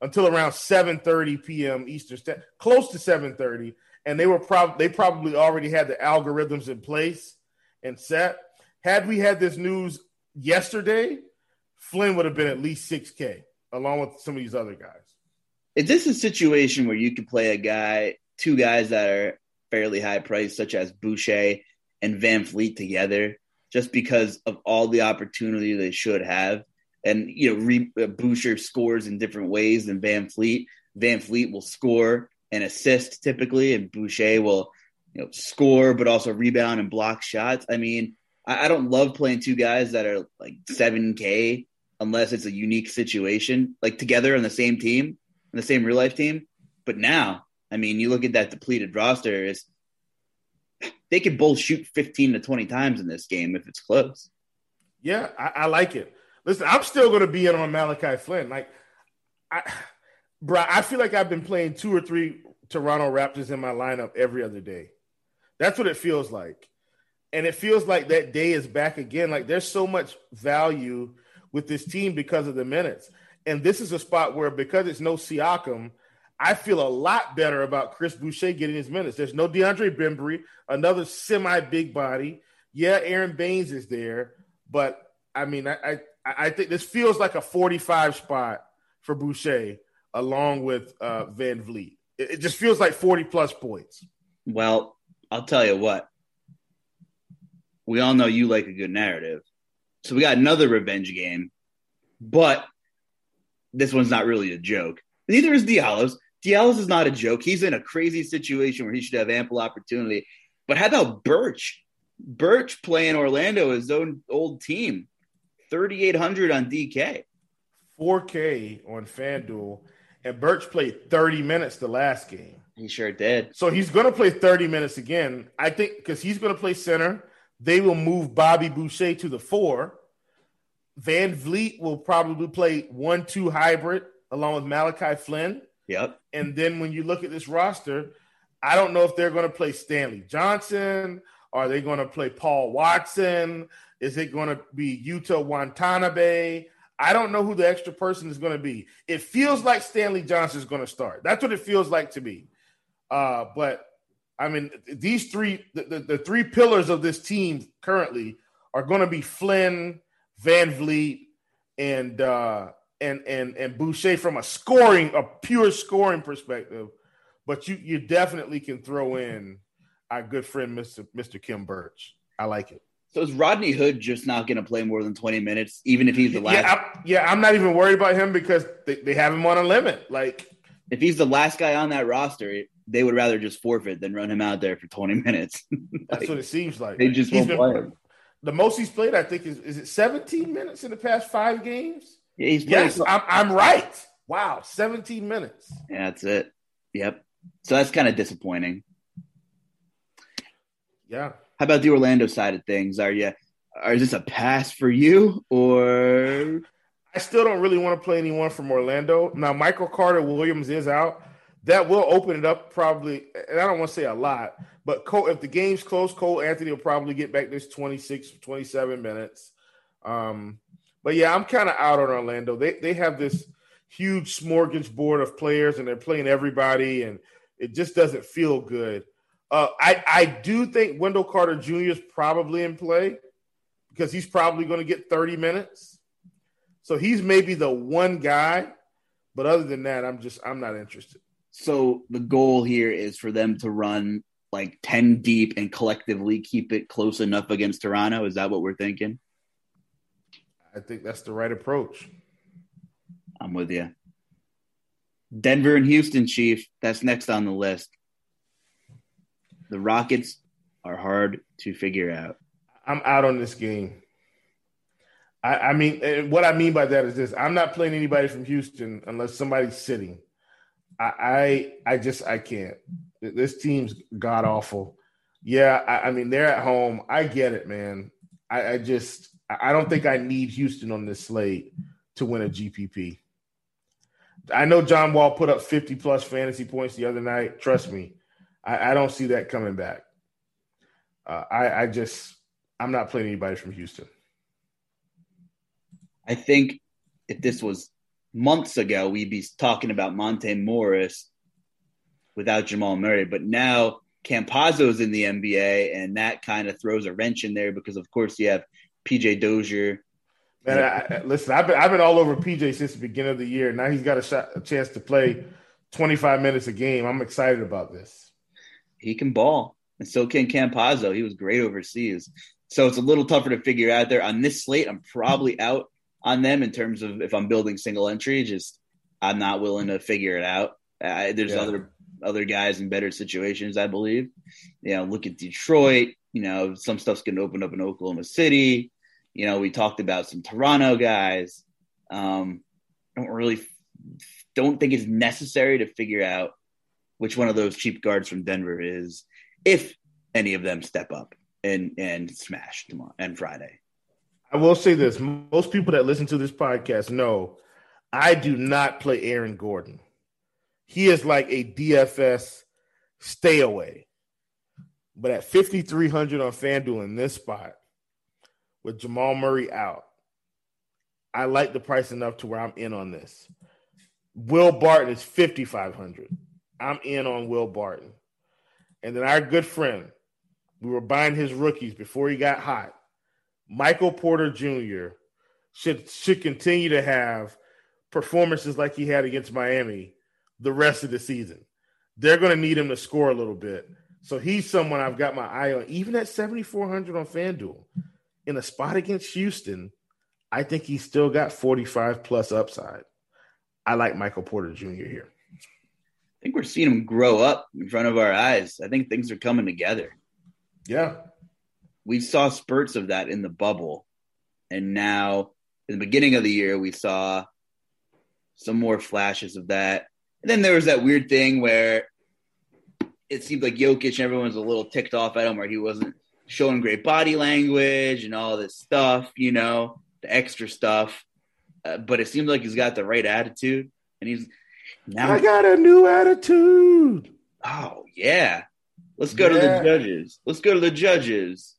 until around 7:30 p.m. Eastern, close to 7:30 and they were probably they probably already had the algorithms in place and set. Had we had this news yesterday, Flynn would have been at least six K along with some of these other guys. Is this a situation where you could play a guy, two guys that are fairly high priced, such as Boucher and VanVleet together, just because of all the opportunity they should have? And you know, re, uh, Boucher scores in different ways than VanVleet. Van Fleet will score and assist typically, and Boucher will you know score but also rebound and block shots. I mean, I, I don't love playing two guys that are like seven K unless it's a unique situation, like together on the same team, on the same real life team. But now, I mean, you look at that depleted roster is they could both shoot 15 to 20 times in this game if it's close. Yeah, I, I like it. Listen, I'm still going to be in on Malachi Flynn. Like, I, bro, I feel like I've been playing two or three Toronto Raptors in my lineup every other day. That's what it feels like. And it feels like that day is back again. Like there's so much value with this team because of the minutes. And this is a spot where because it's no Siakam, I feel a lot better about Chris Boucher getting his minutes. There's no DeAndre Bembry, another semi big body. Yeah, Aron Baynes is there, but I mean, I, I I think this feels like a 45 spot for Boucher along with uh, VanVleet. It, it just feels like 40 plus points. Well, I'll tell you what. We all know you like a good narrative. So we got another revenge game, but this one's not really a joke. Neither is Diallo's. Diallo's is not a joke. He's in a crazy situation where he should have ample opportunity. But how about Birch? Birch playing Orlando, his own old team, 3,800 on DK. 4K on FanDuel and Birch played 30 minutes the last game. He sure did. So he's going to play 30 minutes again. I think because he's going to play center. They will move Bobby Boucher to the four. VanVleet will probably play one two hybrid along with Malachi Flynn. Yep. And then when you look at this roster, I don't know if they're going to play Stanley Johnson. Are they going to play Paul Watson? Is it going to be Yuta Watanabe? I don't know who the extra person is going to be. It feels like Stanley Johnson is going to start. That's what it feels like to me. Uh, but I mean, these three, the, the, the three pillars of this team currently are going to be Flynn, VanVleet, and uh, and and and Boucher from a scoring, a pure scoring perspective. But you you definitely can throw in our good friend Mr. Mr. Khem Birch. I like it. So is Rodney Hood just not going to play more than twenty minutes, even if he's the last? Yeah, I, yeah, I'm not even worried about him because they, they have him on a limit. Like if he's the last guy on that roster, they would rather just forfeit than run him out there for 20 minutes. like, That's what it seems like. They just won't been, play him. The most he's played, I think, is is it 17 minutes in the past five games? Yeah, he's yes, I'm, I'm right. Wow, 17 minutes. Yeah, that's it. Yep. So that's kind of disappointing. Yeah. How about the Orlando side of things? Are you, are is this a pass for you or? I still don't really want to play anyone from Orlando. Now, Michael Carter Williams is out. That will open it up probably, and I don't want to say a lot, but Cole, if the game's close, Cole Anthony will probably get back this 26, 27 minutes. Um, but yeah, I'm kind of out on Orlando. They they have this huge smorgasbord of players, and they're playing everybody, and it just doesn't feel good. Uh, I I do think Wendell Carter Jr. is probably in play because he's probably going to get 30 minutes. So he's maybe the one guy, but other than that, I'm just I'm not interested. So the goal here is for them to run like 10 deep and collectively keep it close enough against Toronto. Is that what we're thinking? I think that's the right approach. I'm with you. Denver and Houston, Chief. That's next on the list. The Rockets are hard to figure out. I'm out on this game. I, I mean, what I mean by that is this: I'm not playing anybody from Houston unless somebody's sitting. I, I, I just I can't. This team's god awful. Yeah, I, I, mean they're at home. I get it, man. I, I just I don't think I need Houston on this slate to win a GPP. I know John Wall put up 50 plus fantasy points the other night. Trust me, I, I don't see that coming back. Uh, I, I just, I'm not playing anybody from Houston. I think if this was months ago, we'd be talking about Monte Morris without Jamal Murray. But now Campazzo's in the NBA, and that kind of throws a wrench in there because, of course, you have PJ Dozier. Man, I, listen, I've been I've been all over PJ since the beginning of the year. Now he's got a, shot, a chance to play 25 minutes a game. I'm excited about this. He can ball, and so can Campazzo. He was great overseas. So it's a little tougher to figure out there. On this slate, I'm probably out on them in terms of if I'm building single entry. Just I'm not willing to figure it out. Uh, there's yeah. other other guys in better situations, I believe. You know, look at Detroit. You know, some stuff's going to open up in Oklahoma City. You know, we talked about some Toronto guys. Um, don't really don't think it's necessary to figure out which one of those cheap guards from Denver is, if any of them step up and and smash tomorrow and Friday. I will say this: most people that listen to this podcast know I do not play Aaron Gordon. He is like a DFS stay away. But at 5,300 on FanDuel in this spot, with Jamal Murray out. I like the price enough to where I'm in on this. Will Barton is 5,500. I'm in on Will Barton. And then our good friend, we were buying his rookies before he got hot. Michael Porter Jr. should should continue to have performances like he had against Miami the rest of the season. They're going to need him to score a little bit. So he's someone I've got my eye on, even at 7,400 on FanDuel in a spot against Houston, I think he's still got 45 plus upside. I like Michael Porter Jr. here. I think we're seeing him grow up in front of our eyes. I think things are coming together. Yeah. We saw spurts of that in the bubble. And now, in the beginning of the year, we saw some more flashes of that. And then there was that weird thing where it seemed like Jokic and everyone was a little ticked off at him, where he wasn't showing great body language and all this stuff, you know, the extra stuff. Uh, but it seems like he's got the right attitude, and he's now. I got a new attitude. Oh yeah, let's go yeah. to the judges. Let's go to the judges.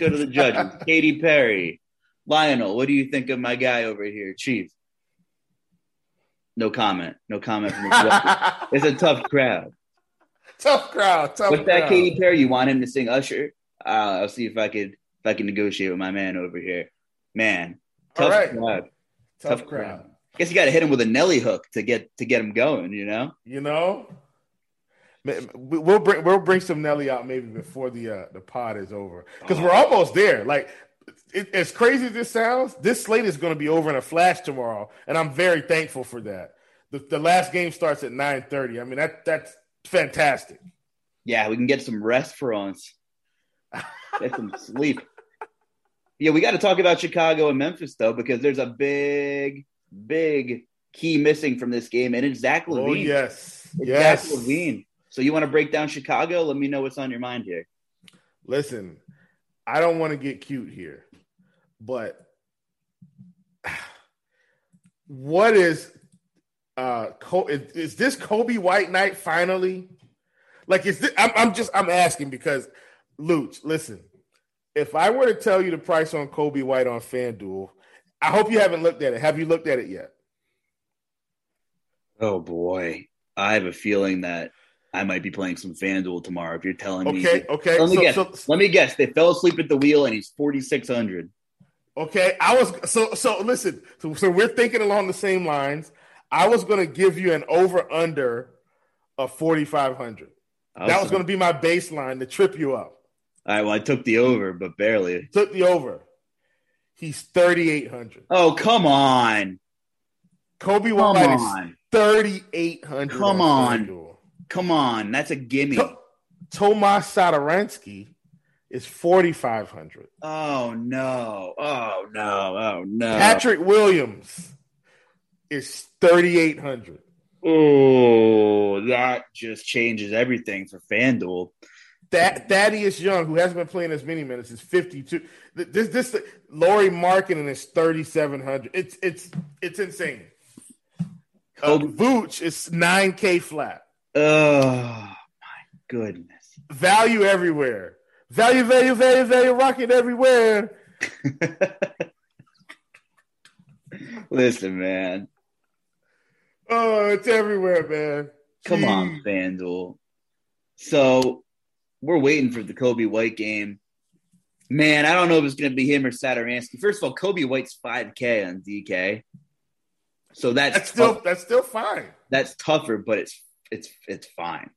Go to the judges. Katy Perry, Lionel. What do you think of my guy over here, Chief? No comment. No comment from the judges. it's a tough crowd. tough crowd. Tough What's crowd. that, Katy Perry? You want him to sing Usher? Uh, I'll see if I could if I can negotiate with my man over here. Man, All tough right. crowd. Tough, tough crowd. crowd. Guess you got to hit him with a Nelly hook to get to get him going. You know. You know, we'll bring we'll bring some Nelly out maybe before the uh, the pod is over because we're almost there. Like, it, as crazy as this sounds, this slate is going to be over in a flash tomorrow, and I'm very thankful for that. The, the last game starts at nine thirty. I mean that that's fantastic. Yeah, we can get some rest for once. Get some sleep. Yeah, we got to talk about Chicago and Memphis though, because there's a big, big key missing from this game, and it's Zach Oh LaVine. yes, It's yes. Zach LaVine. So you want to break down Chicago? Let me know what's on your mind here. Listen, I don't want to get cute here, but what is uh is, is this Coby White night finally? Like is this, I'm, I'm just I'm asking because Luch, listen, if I were to tell you the price on Coby White on FanDuel, I hope you haven't looked at it. Have you looked at it yet? Oh boy, I have a feeling that I might be playing some FanDuel tomorrow. If you're telling me, Okay, okay. Let me So- guess. so- Let me guess. They fell asleep at the wheel, and he's forty six hundred. Okay, I was so so. Listen, so, so we're thinking along the same lines. I was going to give you an over under of forty five hundred. That was going to be my baseline to trip you up. All right. Well, I took the over, but barely. Took the over. He's thirty eight hundred. Oh come on, Coby White is thirty eight hundred. Come on. Come on. That's a gimme. To- Tomas Satoransky is forty five hundred. Oh no! Oh no! Oh no! Patrick Williams is thirty eight hundred. Oh, that just changes everything for FanDuel. That Thaddeus Young, who hasn't been playing as many minutes, is 52. This this Lauri Markkanen is 3,700. It's it's it's insane. Uh, Vooch is 9K flat. Oh my goodness! Value everywhere. Value, value, value, value, rocket everywhere. Listen, man. Oh, it's everywhere, man. Come Jeez. on, FanDuel. So we're waiting for the Coby White game. Man, I don't know if it's going to be him or Satoransky. First of all, Coby White's 5K on DK. So that's That's still tough- that's still fine. that's tougher, but it's it's it's fine.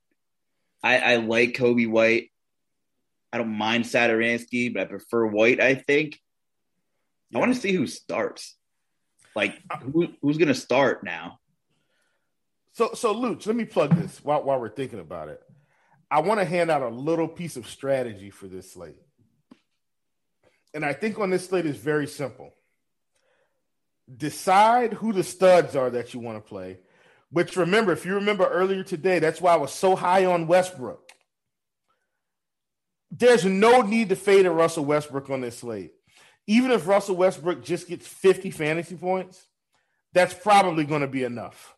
I, I like Coby White. I don't mind Satoransky, but I prefer White, I think. I want to see who starts. Like uh, who, who's going to start now? So so Luch, let me plug this while while we're thinking about it. I want to hand out a little piece of strategy for this slate. And I think on this slate is very simple. Decide who the studs are that you want to play. Which remember, if you remember earlier today, that's why I was so high on Westbrook. There's no need to fade a Russell Westbrook on this slate. Even if Russell Westbrook just gets 50 fantasy points, that's probably going to be enough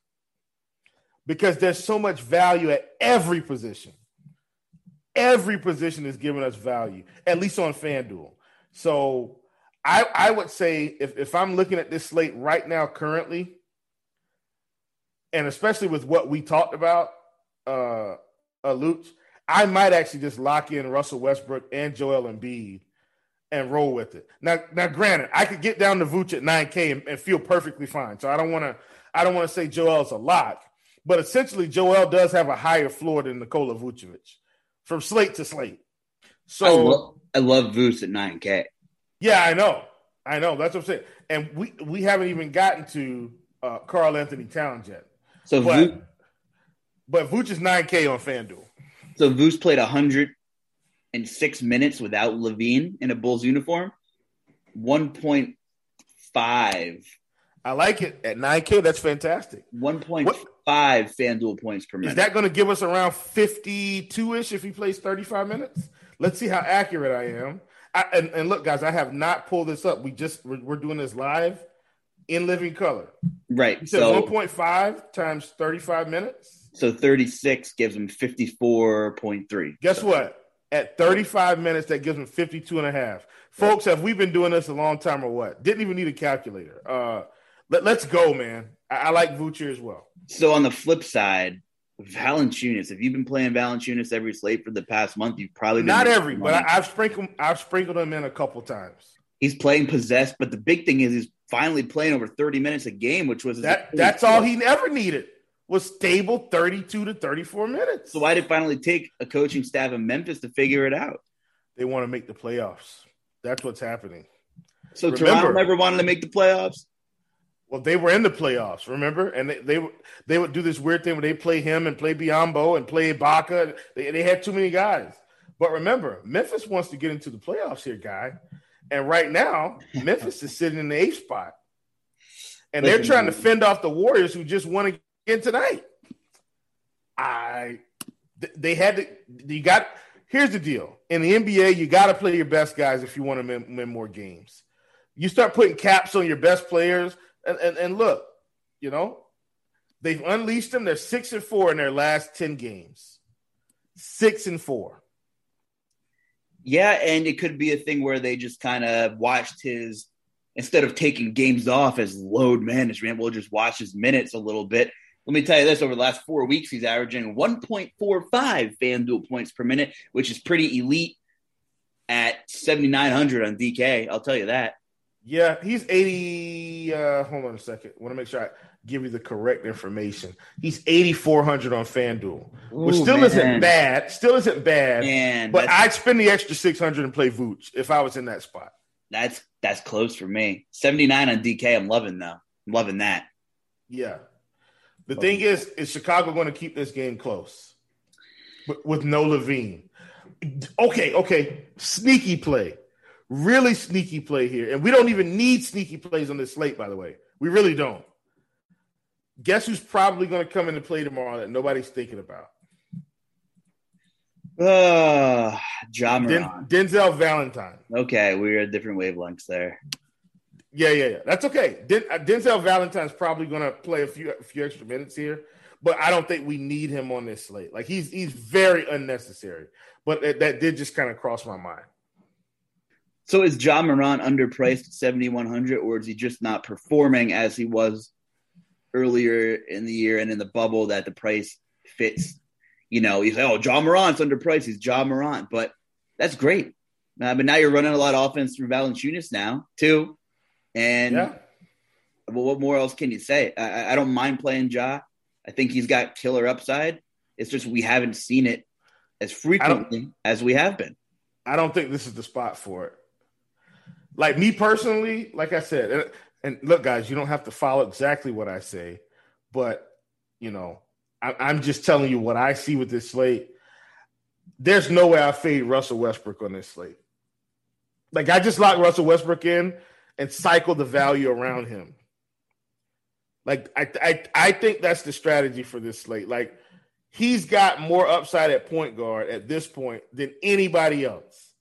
because there's so much value at every position. Every position is giving us value, at least on FanDuel. So I, I would say if, if I'm looking at this slate right now, currently, and especially with what we talked about, uh, uh Luch, I might actually just lock in Russell Westbrook and Joel Embiid and roll with it. Now, now, granted, I could get down to Vooch at 9K and, and feel perfectly fine. So I don't want to, I don't want to say Joel's a lock, but essentially Joel does have a higher floor than Nikola Vucevic from slate to slate. So I, lo- I love Voos at 9K. yeah, I know, I know. That's what I'm saying. And we we haven't even gotten to uh, Karl-Anthony Towns yet, So but Voos, but Vooch is 9K on FanDuel. so Voos played 106 minutes without LaVine in a Bulls uniform. 1.5. I like it at 9K. That's fantastic. 1.5 FanDuel points per minute. Is that going to give us around 52 ish if he plays 35 minutes? Let's see how accurate I am. I, and, and look, guys, I have not pulled this up. We just we're, we're doing this live in living color. right. You said So, 1.5 times 35 minutes. so 36 gives him 54.3. Guess So- what? At 35 minutes, that gives him 52 and a half. Folks, have we been doing this a long time or what? Didn't even need a calculator. Uh, let, us go, man. I, I like Vucci as well. So on the flip side, Valanciunas. If you've been playing Valanciunas every slate for the past month, you've probably not every, but I, have sprinkled I've sprinkled him in a couple times. He's playing possessed, but the big thing is he's finally playing over 30 minutes a game, which was that. That's all he ever needed was stable 32 to 34 minutes. So why did it finally take a coaching staff in Memphis to figure it out? They want to make the playoffs. That's what's happening. So remember, Toronto never wanted to make the playoffs. Well, they were in the playoffs, remember? And they they, they would do this weird thing where they play him and play Biyombo and play Ibaka. They, they had too many guys. But remember, Memphis wants to get into the playoffs here, guy. And right now, Memphis is sitting in the eighth spot. And they're trying to fend off the Warriors who just won again tonight. I they had to you got here's the deal. In the NBA, you got to play your best guys if you want to win, win more games. You start putting caps on your best players and, and, and look, you know, they've unleashed them. They're six and four in their last 10 games. Six and four. Yeah, and it could be a thing where they just kind of watched his instead of taking games off as load management, we'll just watch his minutes a little bit. Let me tell you this over the last four weeks, he's averaging 1.45 FanDuel points per minute, which is pretty elite at 7,900 on DK. I'll tell you that. Yeah, he's 80. Uh, hold on a second. Want to make sure I give you the correct information. He's 8,400 on FanDuel, which still man. isn't bad. Still isn't bad. Man, but I'd spend the extra 600 and play Vooch if I was in that spot. That's that's close for me. 79 on DK. I'm loving though. I'm loving that. Yeah. The oh. thing is, is Chicago going to keep this game close with, with no LaVine? Okay, okay. Sneaky play really sneaky play here. And we don't even need sneaky plays on this slate, by the way. We really don't. Guess who's probably going to come into play tomorrow that nobody's thinking about? Uh, John Den- Denzel Valentine. Okay, we're at different wavelengths there. Yeah, yeah, yeah. That's okay. Den- uh, Denzel Valentine's probably going to play a few a few extra minutes here, but I don't think we need him on this slate. Like he's he's very unnecessary. But that, that did just kind of cross my mind. So is John Morant underpriced at 7,100 or is he just not performing as he was earlier in the year and in the bubble that the price fits? You know, you say, oh, Ja Morant's underpriced. He's Ja Morant. But that's great. Uh, but now you're running a lot of offense through Valanciunas now, too. And yeah. well, what more else can you say? I, I don't mind playing Ja. I think he's got killer upside. It's just we haven't seen it as frequently as we have been. I don't think this is the spot for it. Like me personally, like I said, and, look, guys, you don't have to follow exactly what I say, but you know, I, I'm just telling you what I see with this slate. There's no way I fade Russell Westbrook on this slate. Like I just lock Russell Westbrook in and cycle the value around him. Like I, I, I think that's the strategy for this slate. Like he's got more upside at point guard at this point than anybody else.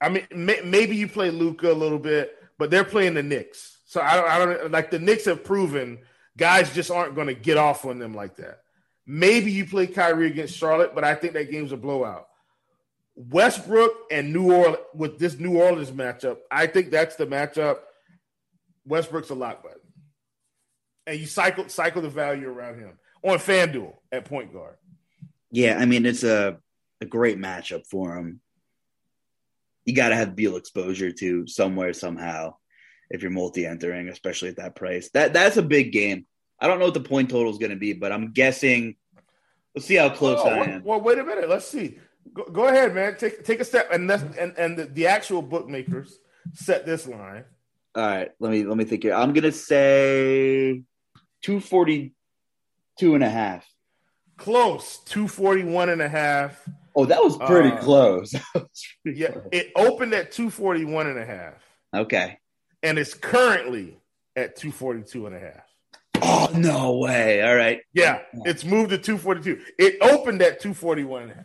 I mean, may, maybe you play Luka a little bit, but they're playing the Knicks. So I don't, I don't like the Knicks have proven guys just aren't going to get off on them like that. Maybe you play Kyrie against Charlotte, but I think that game's a blowout. Westbrook and New Orleans with this New Orleans matchup, I think that's the matchup. Westbrook's a lock button, and you cycle cycle the value around him on FanDuel at point guard. Yeah, I mean it's a a great matchup for him you got to have Beal exposure to somewhere somehow if you're multi-entering, especially at that price. That that's a big game. I don't know what the point total is going to be, but I'm guessing. Let's see how close oh, I am. Well, wait a minute. Let's see. Go, go ahead, man. Take take a step, and that's, and and the, the actual bookmakers set this line. All right, let me let me think here. I'm gonna say 242 and a half. Close, 241 and a half. Oh, that was pretty uh, close. pretty yeah, close. it opened at 241 and a half. Okay. And it's currently at 242 and a half. Oh, no way. All right. Yeah, it's moved to 242. It opened at 241 and a half.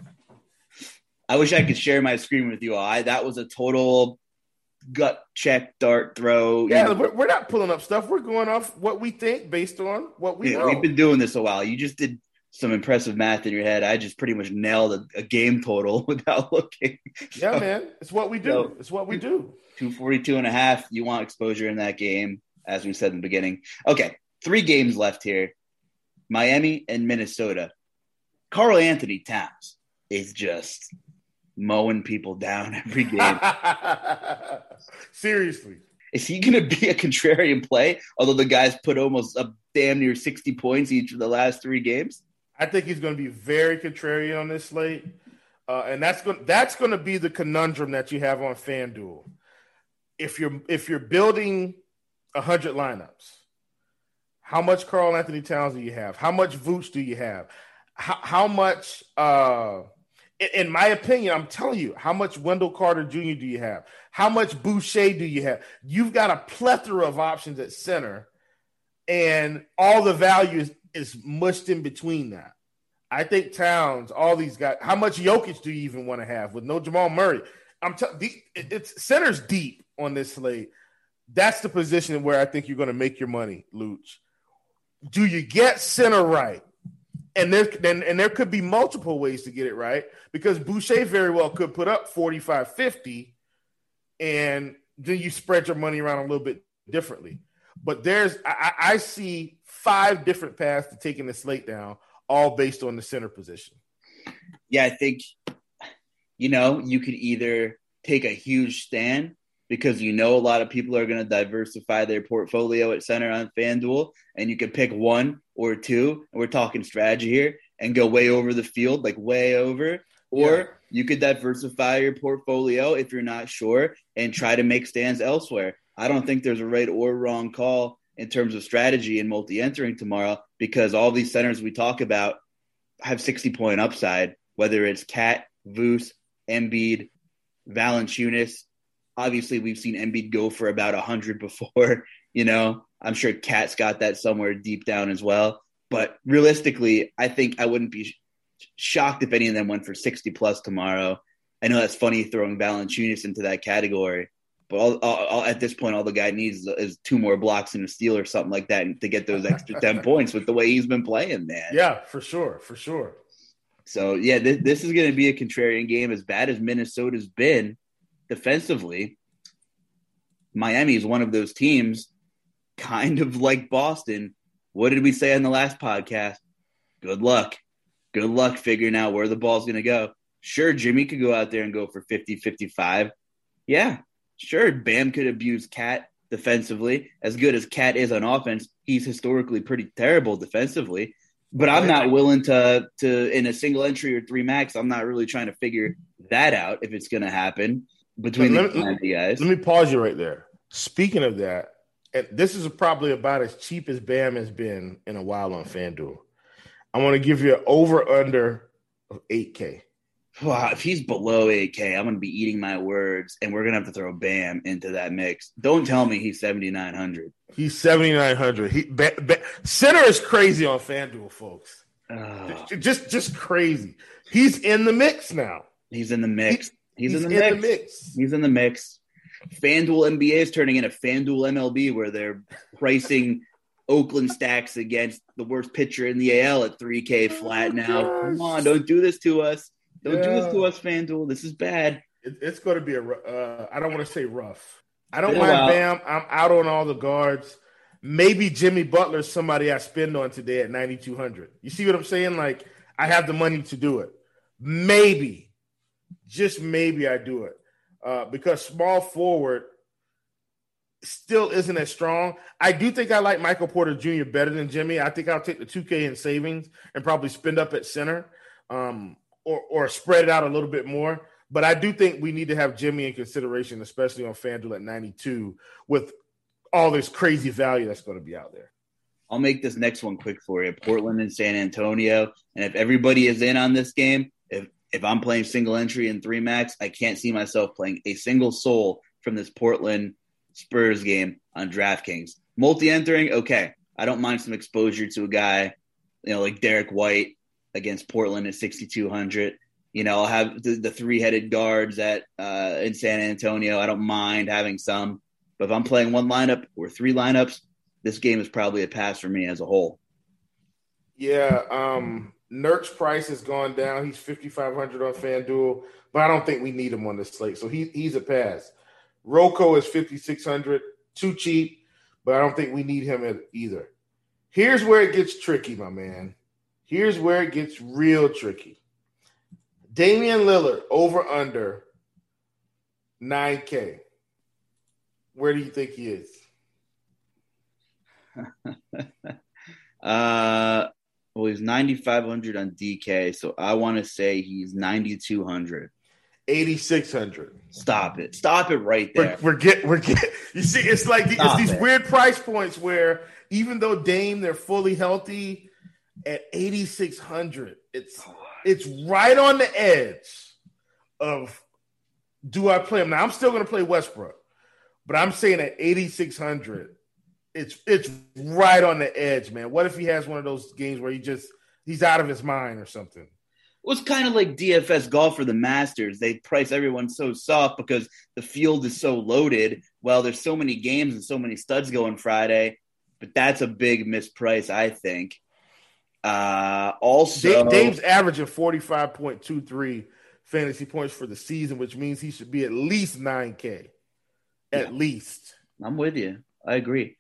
I wish I could share my screen with you all. I, that was a total gut check, dart throw. Yeah, know. we're not pulling up stuff. We're going off what we think based on what we yeah, know. We've been doing this a while. You just did some impressive math in your head. I just pretty much nailed a, a game total without looking. So, yeah, man. It's what we do. So, it's what we do. 242 and a half. You want exposure in that game, as we said in the beginning. Okay. Three games left here. Miami and Minnesota. Karl-Anthony Towns is just mowing people down every game. Seriously. Is he going to be a contrarian play? Although the guys put almost a damn near 60 points each of the last three games. I think he's going to be very contrarian on this slate. Uh, and that's going that's going to be the conundrum that you have on FanDuel. If you're if you're building 100 lineups, how much Karl-Anthony Towns do you have? How much Vooch do you have? How, how much uh, in my opinion, I'm telling you, how much Wendell Carter Jr. do you have? How much Boucher do you have? You've got a plethora of options at center, and all the value is, is mushed in between that. I think Towns, all these guys, how much Jokic do you even want to have with no Jamal Murray? I'm telling it's center's deep on this slate. That's the position where I think you're going to make your money, Luch. Do you get center right? and there and, and there could be multiple ways to get it right because Boucher very well could put up 45 50 and then you spread your money around a little bit differently. But there's I, I see five different paths to taking the slate down, all based on the center position. Yeah, I think you know, you could either take a huge stand because you know a lot of people are going to diversify their portfolio at center on FanDuel, and you can pick one or two, and we're talking strategy here, and go way over the field, like way over. Or yeah. you could diversify your portfolio if you're not sure and try to make stands elsewhere. I don't think there's a right or wrong call in terms of strategy and multi entering tomorrow because all these centers we talk about have 60 point upside, whether it's Cat, Voos, Embiid, Valanciunas, obviously we've seen Embiid go for about 100 before, you know. I'm sure Cat's got that somewhere deep down as well. But realistically, I think I wouldn't be shocked if any of them went for 60 plus tomorrow. I know that's funny throwing Valanciunas into that category, but all, all, all, at this point, all the guy needs is, is, two more blocks and a steal or something like that to get those extra 10 points with the way he's been playing, man. Yeah, for sure. For sure. So, yeah, this, this is going to be a contrarian game. As bad as Minnesota's been, defensively, Miami is one of those teams, kind of like Boston. What did we say on the last podcast? Good luck. Good luck figuring out where the ball's going to go. Sure, Jimmy could go out there and go for 50 55. Yeah, sure. Bam could abuse Cat defensively. As good as Cat is on offense, he's historically pretty terrible defensively. But I'm not willing to to in a single entry or three max. I'm not really trying to figure that out if it's going to happen between let, the guys. Let me pause you right there. Speaking of that, and this is probably about as cheap as Bam has been in a while on FanDuel. I want to give you an over under of 8K. Wow, if he's below 8K, I'm going to be eating my words, and we're going to have to throw Bam into that mix. Don't tell me he's 7,900. He's 7,900. He ba- ba- center is crazy on FanDuel, folks. Oh. Just, just crazy. He's in the mix now. He's in the mix. He, He's, He's in, the, in mix. the, mix. He's in the mix. FanDuel NBA is turning into FanDuel MLB where they're pricing Oakland stacks against the worst pitcher in the AL at 3K flat oh now. Come on, don't do this to us. Don't yeah. do this to us, FanDuel. This is bad. It, it's going to be a. Uh, I don't want to say rough. I don't mind. Bam. I'm out on all the guards. Maybe Jimmy Butler is somebody I spend on today at 9,200. You see what I'm saying? Like, I have the money to do it. Maybe just maybe I do it uh, because small forward still isn't as strong. I do think I like Michael Porter Jr. better than Jimmy. I think I'll take the 2K in savings and probably spend up at center um, or, or spread it out a little bit more. But I do think we need to have Jimmy in consideration, especially on FanDuel at 92 with all this crazy value that's going to be out there. I'll make this next one quick for you. Portland and San Antonio. And if everybody is in on this game, if if I'm playing single entry in three max, I can't see myself playing a single soul from this Portland Spurs game on DraftKings. Multi entering, okay. I don't mind some exposure to a guy, you know, like Derek White against Portland at 6,200. You know, I'll have the, the three headed guards at uh, in San Antonio. I don't mind having some. But if I'm playing one lineup or three lineups, this game is probably a pass for me as a whole. Yeah, um, Nurk's price has gone down. He's 5,500 on FanDuel, but I don't think we need him on the slate. So he, he's a pass. Rocco is 5,600, too cheap, but I don't think we need him either. Here's where it gets tricky, my man. Here's where it gets real tricky. Damian Lillard over under 9K. Where do you think he is? uh, well, he's 9,500 on DK, so I want to say he's 9,200. 8600 stop it stop it right there we're, we're get we're get you see it's like the, it's these it. weird price points where even though dame they're fully healthy at 8600 it's it's right on the edge of do i play him now i'm still going to play westbrook but i'm saying at 8600 it's it's right on the edge man what if he has one of those games where he just he's out of his mind or something it was kind of like DFS golf for the Masters. They price everyone so soft because the field is so loaded. Well, there's so many games and so many studs going Friday, but that's a big misprice, I think. Uh, also, Dame's averaging 45.23 fantasy points for the season, which means he should be at least 9K. At yeah. least. I'm with you. I agree.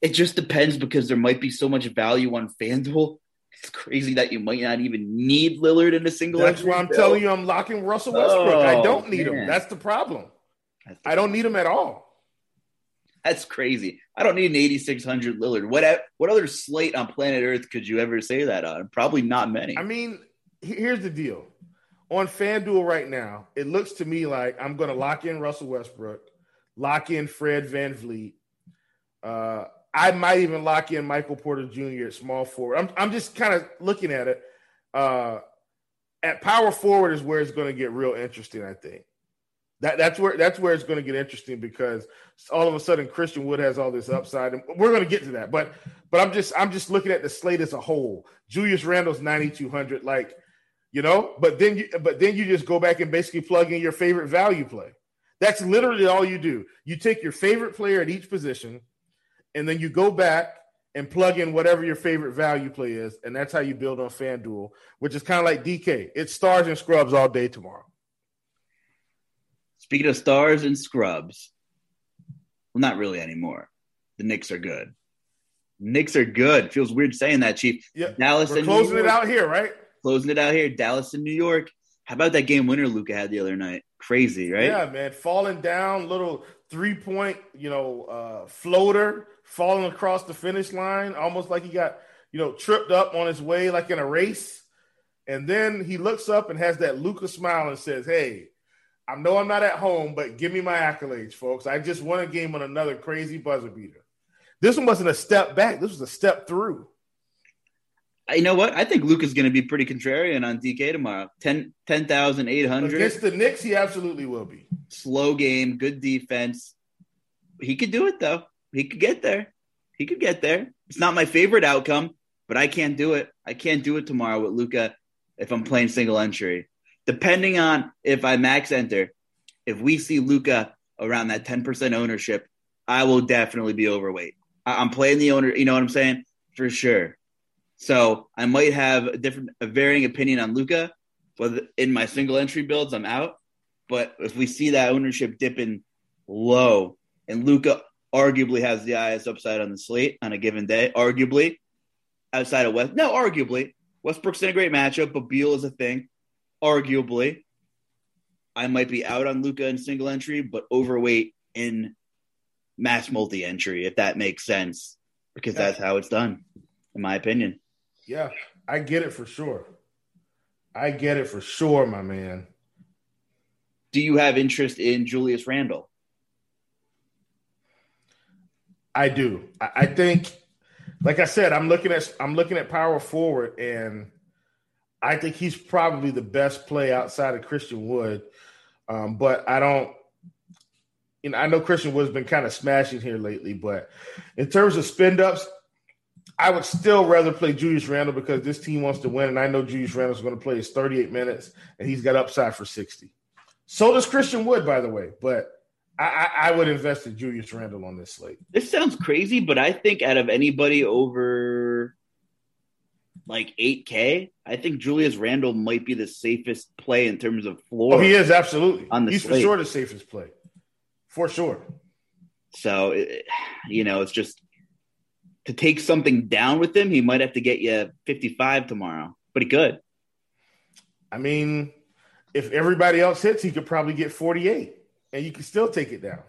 It just depends because there might be so much value on FanDuel it's crazy that you might not even need Lillard in a single. That's why I'm bill. telling you, I'm locking Russell Westbrook. Oh, I don't need man. him. That's the problem. That's the I don't need him at all. That's crazy. I don't need an 8600 Lillard. What what other slate on planet Earth could you ever say that on? Probably not many. I mean, here's the deal. On FanDuel right now, it looks to me like I'm going to lock in Russell Westbrook, lock in Fred VanVleet, uh, I might even lock in Michael Porter Jr. at small forward. I'm, I'm just kind of looking at it. Uh, at power forward is where it's going to get real interesting. I think that that's where that's where it's going to get interesting because all of a sudden Christian Wood has all this upside, and we're going to get to that. But but I'm just I'm just looking at the slate as a whole. Julius Randle's 9200, like you know. But then you but then you just go back and basically plug in your favorite value play. That's literally all you do. You take your favorite player at each position and then you go back and plug in whatever your favorite value play is, and that's how you build on FanDuel, which is kind of like DK. It's stars and scrubs all day tomorrow. Speaking of stars and scrubs, well, not really anymore. The Knicks are good. Knicks are good. Feels weird saying that, Chief. Yeah, Dallas We're and closing it out here, right? Closing it out here. Dallas and New York. How about that game winner Luka had the other night? Crazy, right? Yeah, man. Falling down, little three point, you know, uh, floater falling across the finish line, almost like he got, you know, tripped up on his way, like in a race. And then he looks up and has that Luka smile and says, Hey, I know I'm not at home, but give me my accolades, folks. I just won a game on another crazy buzzer beater. This one wasn't a step back, this was a step through. You know what? I think Luka's going to be pretty contrarian on DK tomorrow. 10, 10,800. Against the Knicks, he absolutely will be. Slow game, good defense. He could do it, though. He could get there. He could get there. It's not my favorite outcome, but I can't do it. I can't do it tomorrow with Luka if I'm playing single entry. Depending on if I max enter, if we see Luka around that 10% ownership, I will definitely be overweight. I- am playing the owner, you know what I'm saying? For sure. So I might have a different, a varying opinion on Luka, But in my single entry builds, I'm out. But if we see that ownership dipping low and Luka arguably has the highest upside on the slate on a given day, arguably outside of West, no, arguably Westbrook's in a great matchup, but Beal is a thing. Arguably, I might be out on Luka in single entry, but overweight in mass multi entry, if that makes sense, because that's how it's done, in my opinion. Yeah, I get it for sure. I get it for sure, my man. Do you have interest in Julius Randle? I do. I think, like I said, I'm looking at I'm looking at power forward, and I think he's probably the best play outside of Christian Wood. Um, but I don't. You know, I know Christian Wood's been kind of smashing here lately, but in terms of spend ups, I would still rather play Julius Randle because this team wants to win, and I know Julius Randle's going to play his 38 minutes, and he's got upside for 60. So does Christian Wood, by the way. But I, I would invest in Julius Randle on this slate. This sounds crazy, but I think out of anybody over like 8K, I think Julius Randle might be the safest play in terms of floor. Oh, he is absolutely. On the He's slate. for sure the safest play, for sure. So, you know, it's just to take something down with him, he might have to get you 55 tomorrow, but he could. I mean, if everybody else hits, he could probably get 48 and you can still take it down.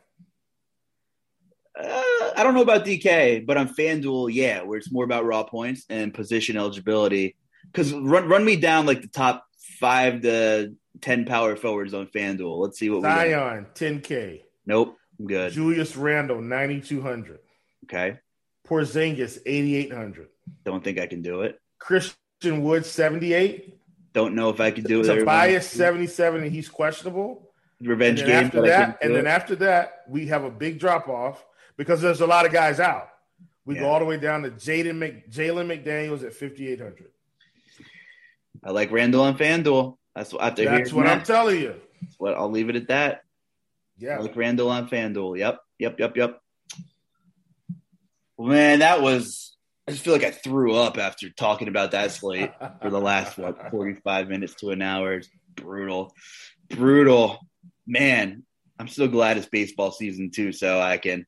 Uh, I don't know about DK, but on FanDuel, yeah, where it's more about raw points and position eligibility. Because run run me down like the top five to ten power forwards on FanDuel. Let's see what we got. Zion, 10K. Nope, I'm good. Julius Randle, 9,200. Okay. Porzingis, 8,800. Don't think I can do it. Christian Wood, 78. Don't know if I can do it. Tobias, 77, and he's questionable. Revenge game. After that, and then after that, we have a big drop off because there's a lot of guys out. We yeah. go all the way down to Jaden Mc, Jalen McDaniels at 5,800. I like Randle on FanDuel. That's what after That's what that, I'm telling you. That's what I'll leave it at that. Yeah. I like Randle on FanDuel. Yep. Yep. Yep. Yep. Well, man, that was I just feel like I threw up after talking about that slate for the last what 45 minutes to an hour. It's brutal. Brutal. Man, I'm so glad it's baseball season too, so I can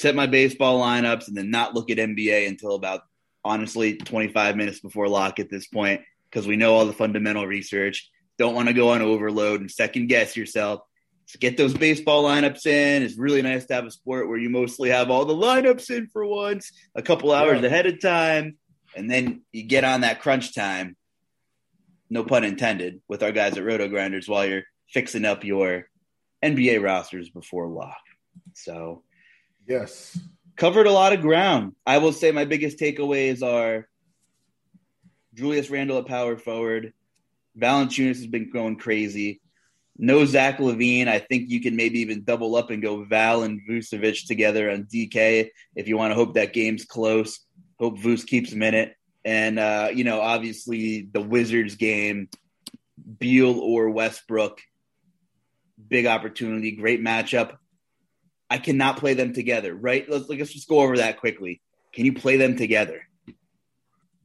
set my baseball lineups and then not look at NBA until about honestly 25 minutes before lock at this point because we know all the fundamental research. Don't want to go on overload and second guess yourself. So get those baseball lineups in. It's really nice to have a sport where you mostly have all the lineups in for once, a couple hours yeah. ahead of time, and then you get on that crunch time. No pun intended, with our guys at RotoGrinders while you're fixing up your NBA rosters before lock. So Yes. Covered a lot of ground. I will say my biggest takeaways are Julius Randle at power forward. Valanciunas has been going crazy. No Zach LaVine. I think you can maybe even double up and go Val and Vucevic together on DK if you want to hope that game's close. Hope Vuce keeps him in it. And, uh, you know, obviously the Wizards game, Beal or Westbrook, big opportunity, great matchup. I cannot play them together, right? Let's, let's just go over that quickly. Can you play them together?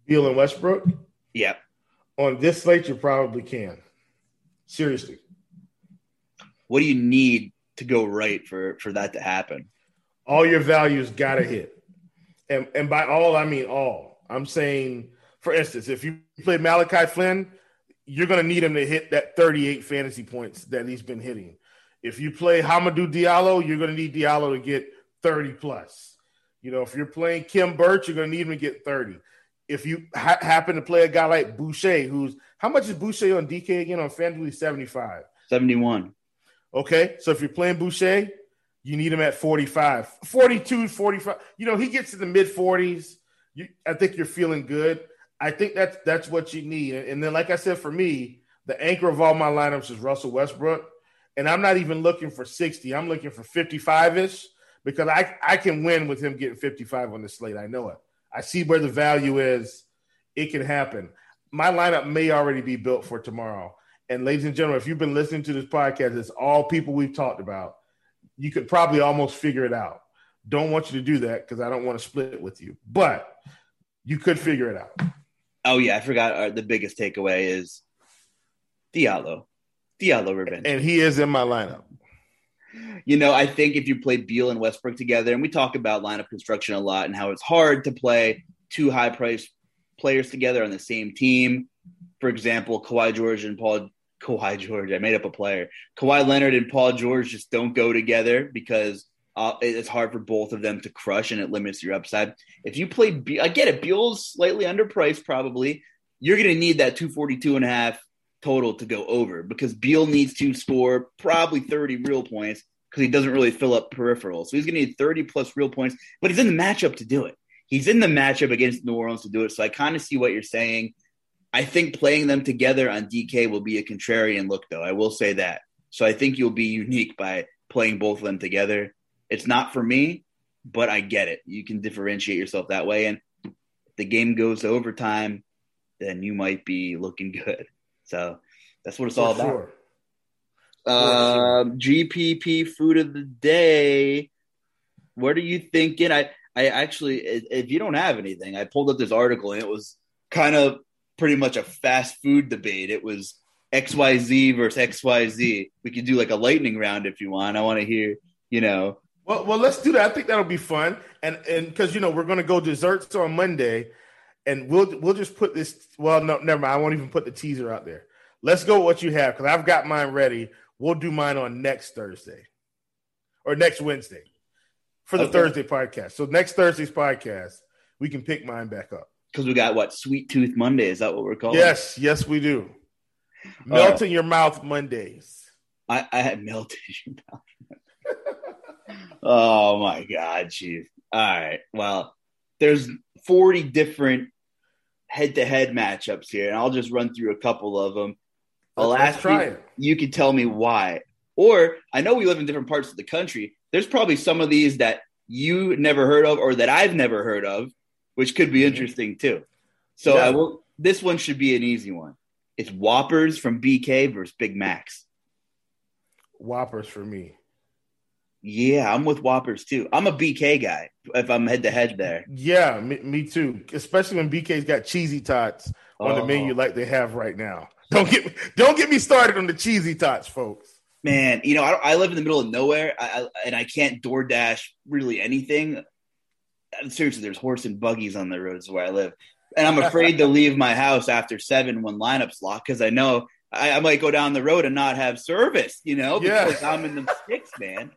Beal and Westbrook? Yeah. On this slate, you probably can. Seriously. What do you need to go right for, for that to happen? All your values got to hit. And, and by all, I mean all. I'm saying, for instance, if you play Malachi Flynn, you're to need him to hit that 38 fantasy points that he's been hitting. If you play Hamidou Diallo, you're going to need Diallo to get 30 plus. You know, if you're playing Khem Birch, you're going to need him to get 30. If you ha- happen to play a guy like Boucher, who's how much is Boucher on DK again on FanDuel? 75. 71. Okay. So if you're playing Boucher, you need him at 45, 42, 45. You know, he gets to the mid 40s. You, I think you're feeling good. I think that's that's what you need. And then, like I said, for me, the anchor of all my lineups is Russell Westbrook and I'm not even looking for 60. I'm looking for 55 ish because I, I can win with him getting 55 on the slate. I know it. I see where the value is. It can happen. My lineup may already be built for tomorrow. And ladies and gentlemen, if you've been listening to this podcast, it's all people we've talked about. You could probably almost figure it out. Don't want you to do that because I don't want to split it with you, but you could figure it out. Oh yeah, I forgot. Uh, the biggest takeaway is Diallo. Diallo revenge. And he is in my lineup. You know, I think if you play Beal and Westbrook together, and we talk about lineup construction a lot and how it's hard to play two high priced players together on the same team. For example, Kawhi George and Paul Kawhi George, I made up a player. Kawhi Leonard and Paul George just don't go together because uh, it's hard for both of them to crush and it limits your upside. If you play, Be- I get it. Beal's slightly underpriced, probably. You're going to need that 242 and a half total to go over because Beal needs to score probably 30 real points because he doesn't really fill up peripherals. So he's going to need 30 plus real points, but he's in the matchup to do it. He's in the matchup against New Orleans to do it. So I kind of see what you're saying. I think playing them together on DK will be a contrarian look, though. I will say that. So I think you'll be unique by playing both of them together. It's not for me, but I get it. You can differentiate yourself that way. And if the game goes to overtime, then you might be looking good. So that's what it's For all about. Sure. Uh, GPP food of the day. What are you thinking? I I actually, if you don't have anything, I pulled up this article and it was kind of pretty much a fast food debate. It was XYZ versus XYZ. We could do like a lightning round if you want. I want to hear, you know, Well, well, let's do that. I think that'll be fun, and and because you know we're going to go desserts on Monday, and we'll we'll just put this. Well, no, never mind. I won't even put the teaser out there. Let's go with what you have because I've got mine ready. We'll do mine on next Thursday or next Wednesday for the okay. Thursday podcast. So next Thursday's podcast, we can pick mine back up because we got what Sweet Tooth Monday. Is that what we're calling? Yes, yes, we do. Melt in oh. your mouth Mondays. I, I had melted your mouth. oh my god, chief. All right. Well, there's 40 different head-to-head matchups here, and I'll just run through a couple of them. I'll Let's ask try you, you can tell me why. Or I know we live in different parts of the country. There's probably some of these that you never heard of or that I've never heard of, which could be mm-hmm. interesting too. So yeah. I will this one should be an easy one. It's Whoppers from BK versus Big Macs. Whoppers for me. Yeah, I'm with Whoppers too. I'm a BK guy if I'm head to head there. Yeah, me, me, too. Especially when BK's got cheesy tots on oh. the menu oh. like they have right now. Don't get me, don't get me started on the cheesy tots, folks. Man, you know I, I live in the middle of nowhere, I, I, and I can't DoorDash really anything. Seriously, there's horse and buggies on the roads where I live, and I'm afraid to leave my house after seven when lineups lock because I know I, I, might go down the road and not have service. You know, because yeah. I'm in the sticks, man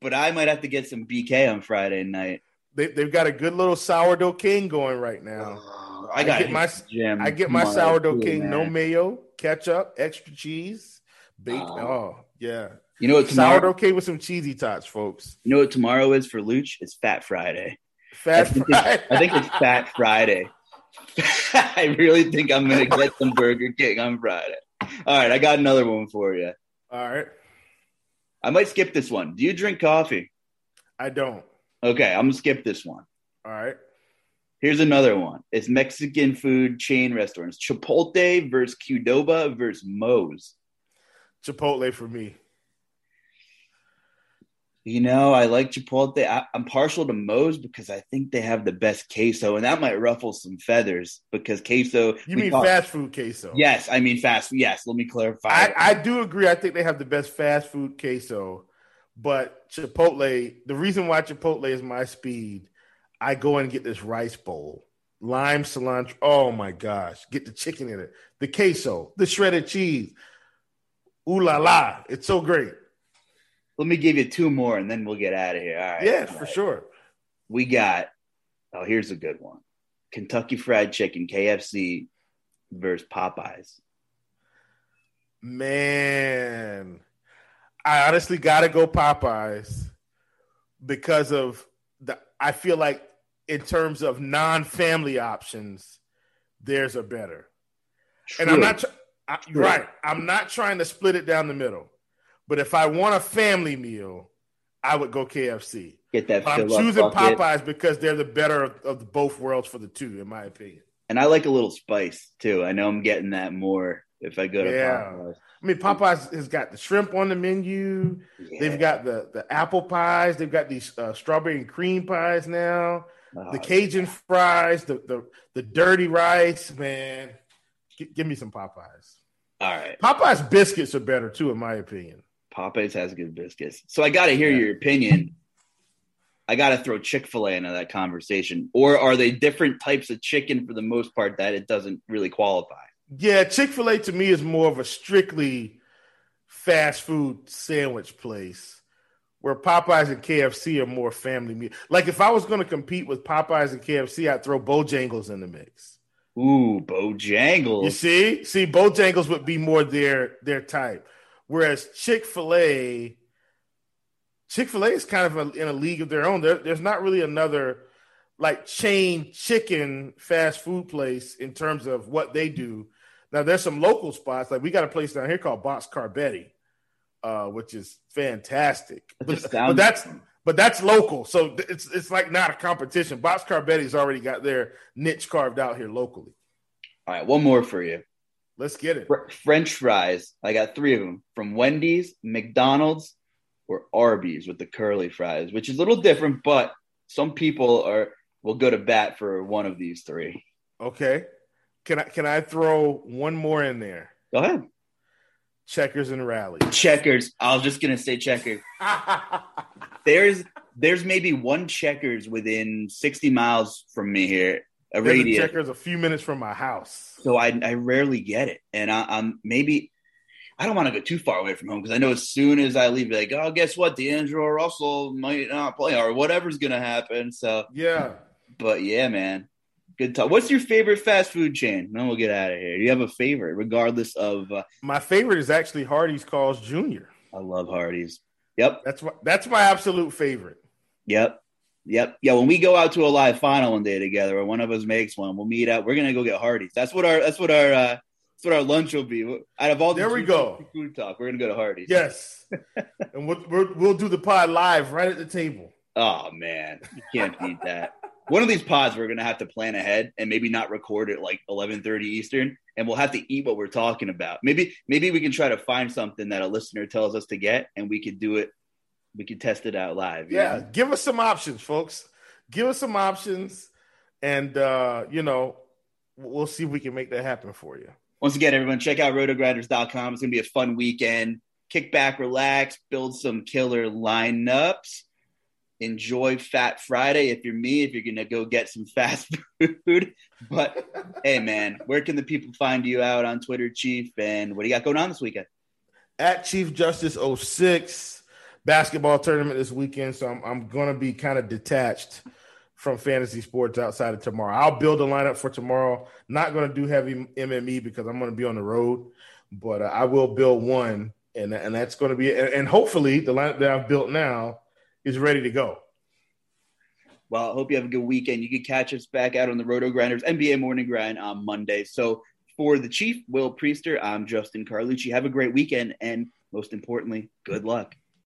but I might have to get some BK on Friday night. They, they've got a good little sourdough king going right now. Oh, I, I get my gym I get my sourdough too, king, man. no mayo, ketchup, extra cheese, baked. Oh, oh yeah. You know what? Tomorrow, sourdough king with some cheesy tots, folks. You know what tomorrow is for Luch? It's Fat Friday. Fat I Friday. I think it's Fat Friday. I really think I'm gonna get some Burger King on Friday. All right, I got another one for you. All right. I might skip this one. Do you drink coffee? I don't. Okay, I'm gonna skip this one. All right. Here's another one. It's Mexican food chain restaurants. Chipotle versus Qdoba versus Moe's. Chipotle for me. You know, I like Chipotle. I, am partial to Moe's because I think they have the best queso, and that might ruffle some feathers because queso. You mean fast food queso? Yes, I mean fast. Yes, let me clarify. I, I, do agree. I think they have the best fast food queso, but Chipotle. The reason why Chipotle is my speed, I go and get this rice bowl, lime cilantro. Oh my gosh, get the chicken in it, the queso, the shredded cheese. Ooh la la! It's so great let me give you two more and then we'll get out of here. All right. Yeah, All for sure. We got, oh, here's a good one Kentucky Fried Chicken, KFC versus Popeyes. Man, I honestly got to go Popeyes because of the, I feel like in terms of non family options, theirs are better. True. And I'm not, I, right. I'm not trying to split it down the middle. But if I want a family meal, I would go KFC. Get that. I'm choosing Popeyes because they're the better of, of both worlds for the two, in my opinion. And I like a little spice too. I know I'm getting that more if I go to yeah. Popeyes. I mean, Popeyes has got the shrimp on the menu. Yeah. They've got the the apple pies. They've got these uh, strawberry and cream pies now. Oh, the Cajun yeah. fries, the, the the dirty rice. Man, G- give me some Popeyes. All right. Popeyes biscuits are better too, in my opinion. Popeyes has good biscuits. So I got to hear yeah. your opinion. I got to throw Chick fil A into that conversation. Or are they different types of chicken for the most part that it doesn't really qualify? Yeah, Chick fil A to me is more of a strictly fast food sandwich place where Popeyes and KFC are more family meal. Like if I was going to compete with Popeyes and KFC, I'd throw Bojangles in the mix. Ooh, Bojangles. You see? See, Bojangles would be more their their type. Whereas Chick Fil A, Chick Fil A is kind of a, in a league of their own. There, there's not really another like chain chicken fast food place in terms of what they do. Now there's some local spots like we got a place down here called Boxcar Betty, uh, which is fantastic. But, but, that's but that's local, so it's it's like not a competition. Boxcar Betty's already got their niche carved out here locally. All right, one more for you. Let's get it. French fries. I got three of them from Wendy's, McDonald's, or Arby's with the curly fries, which is a little different, but some people are will go to bat for one of these three. Okay. Can I can I throw one more in there? Go ahead. Checkers and rally. Checkers. I was just gonna say checkers. there's there's maybe one Checkers within 60 miles from me here. A radius. Checkers a few minutes from my house. So I, I rarely get it. And I, I'm maybe, I don't want to go too far away from home because I know as soon as I leave, like, oh, guess what? D'Angelo Russell might not play or whatever's going to happen. So, Yeah. but yeah, man. Good talk. What's your favorite fast food chain? Then we'll get out of here. Do you have a favorite, regardless of? Uh, My favorite is actually Hardee's Carl's Jr. I love Hardee's. Yep, That's my that's my absolute favorite. yep, yep. Yeah, when we go out to a live final one day together, or one of us makes one, we'll meet up. We're gonna go get Hardee's. That's what our that's what our uh, that's what our lunch will be. Out of all the There we go. food talk, we're gonna go to Hardee's. Yes. and we'll, we'll we'll do the pod live right at the table. Oh man, you can't beat that. One of these pods we're gonna have to plan ahead and maybe not record it like eleven thirty Eastern, and we'll have to eat what we're talking about. Maybe maybe we can try to find something that a listener tells us to get, and we could do it. We can test it out live. Yeah, know? give us some options, folks. Give us some options, and uh, you know, we'll see if we can make that happen for you. Once again, everyone, check out rotogrinders.com. It's gonna be a fun weekend. Kick back, relax, build some killer lineups. Enjoy Fat Friday if you're me, if you're gonna go get some fast food. But hey man, where can the people find you out on Twitter, Chief? And what do you got going on this weekend? At Chief Justice 06 basketball tournament this weekend, so I'm I'm gonna be kind of detached from fantasy sports outside of tomorrow. I'll build a lineup for tomorrow. Not gonna do heavy MME because I'm gonna be on the road, but uh, I will build one, and and that's gonna be and, and hopefully the lineup that I've built now is ready to go. Well, I hope you have a good weekend. You can catch us back out on the RotoGrinders NBA Morning Grind on Monday. So for the Chief, Will Priester, I'm Justin Carlucci. Have a great weekend, and most importantly, good luck.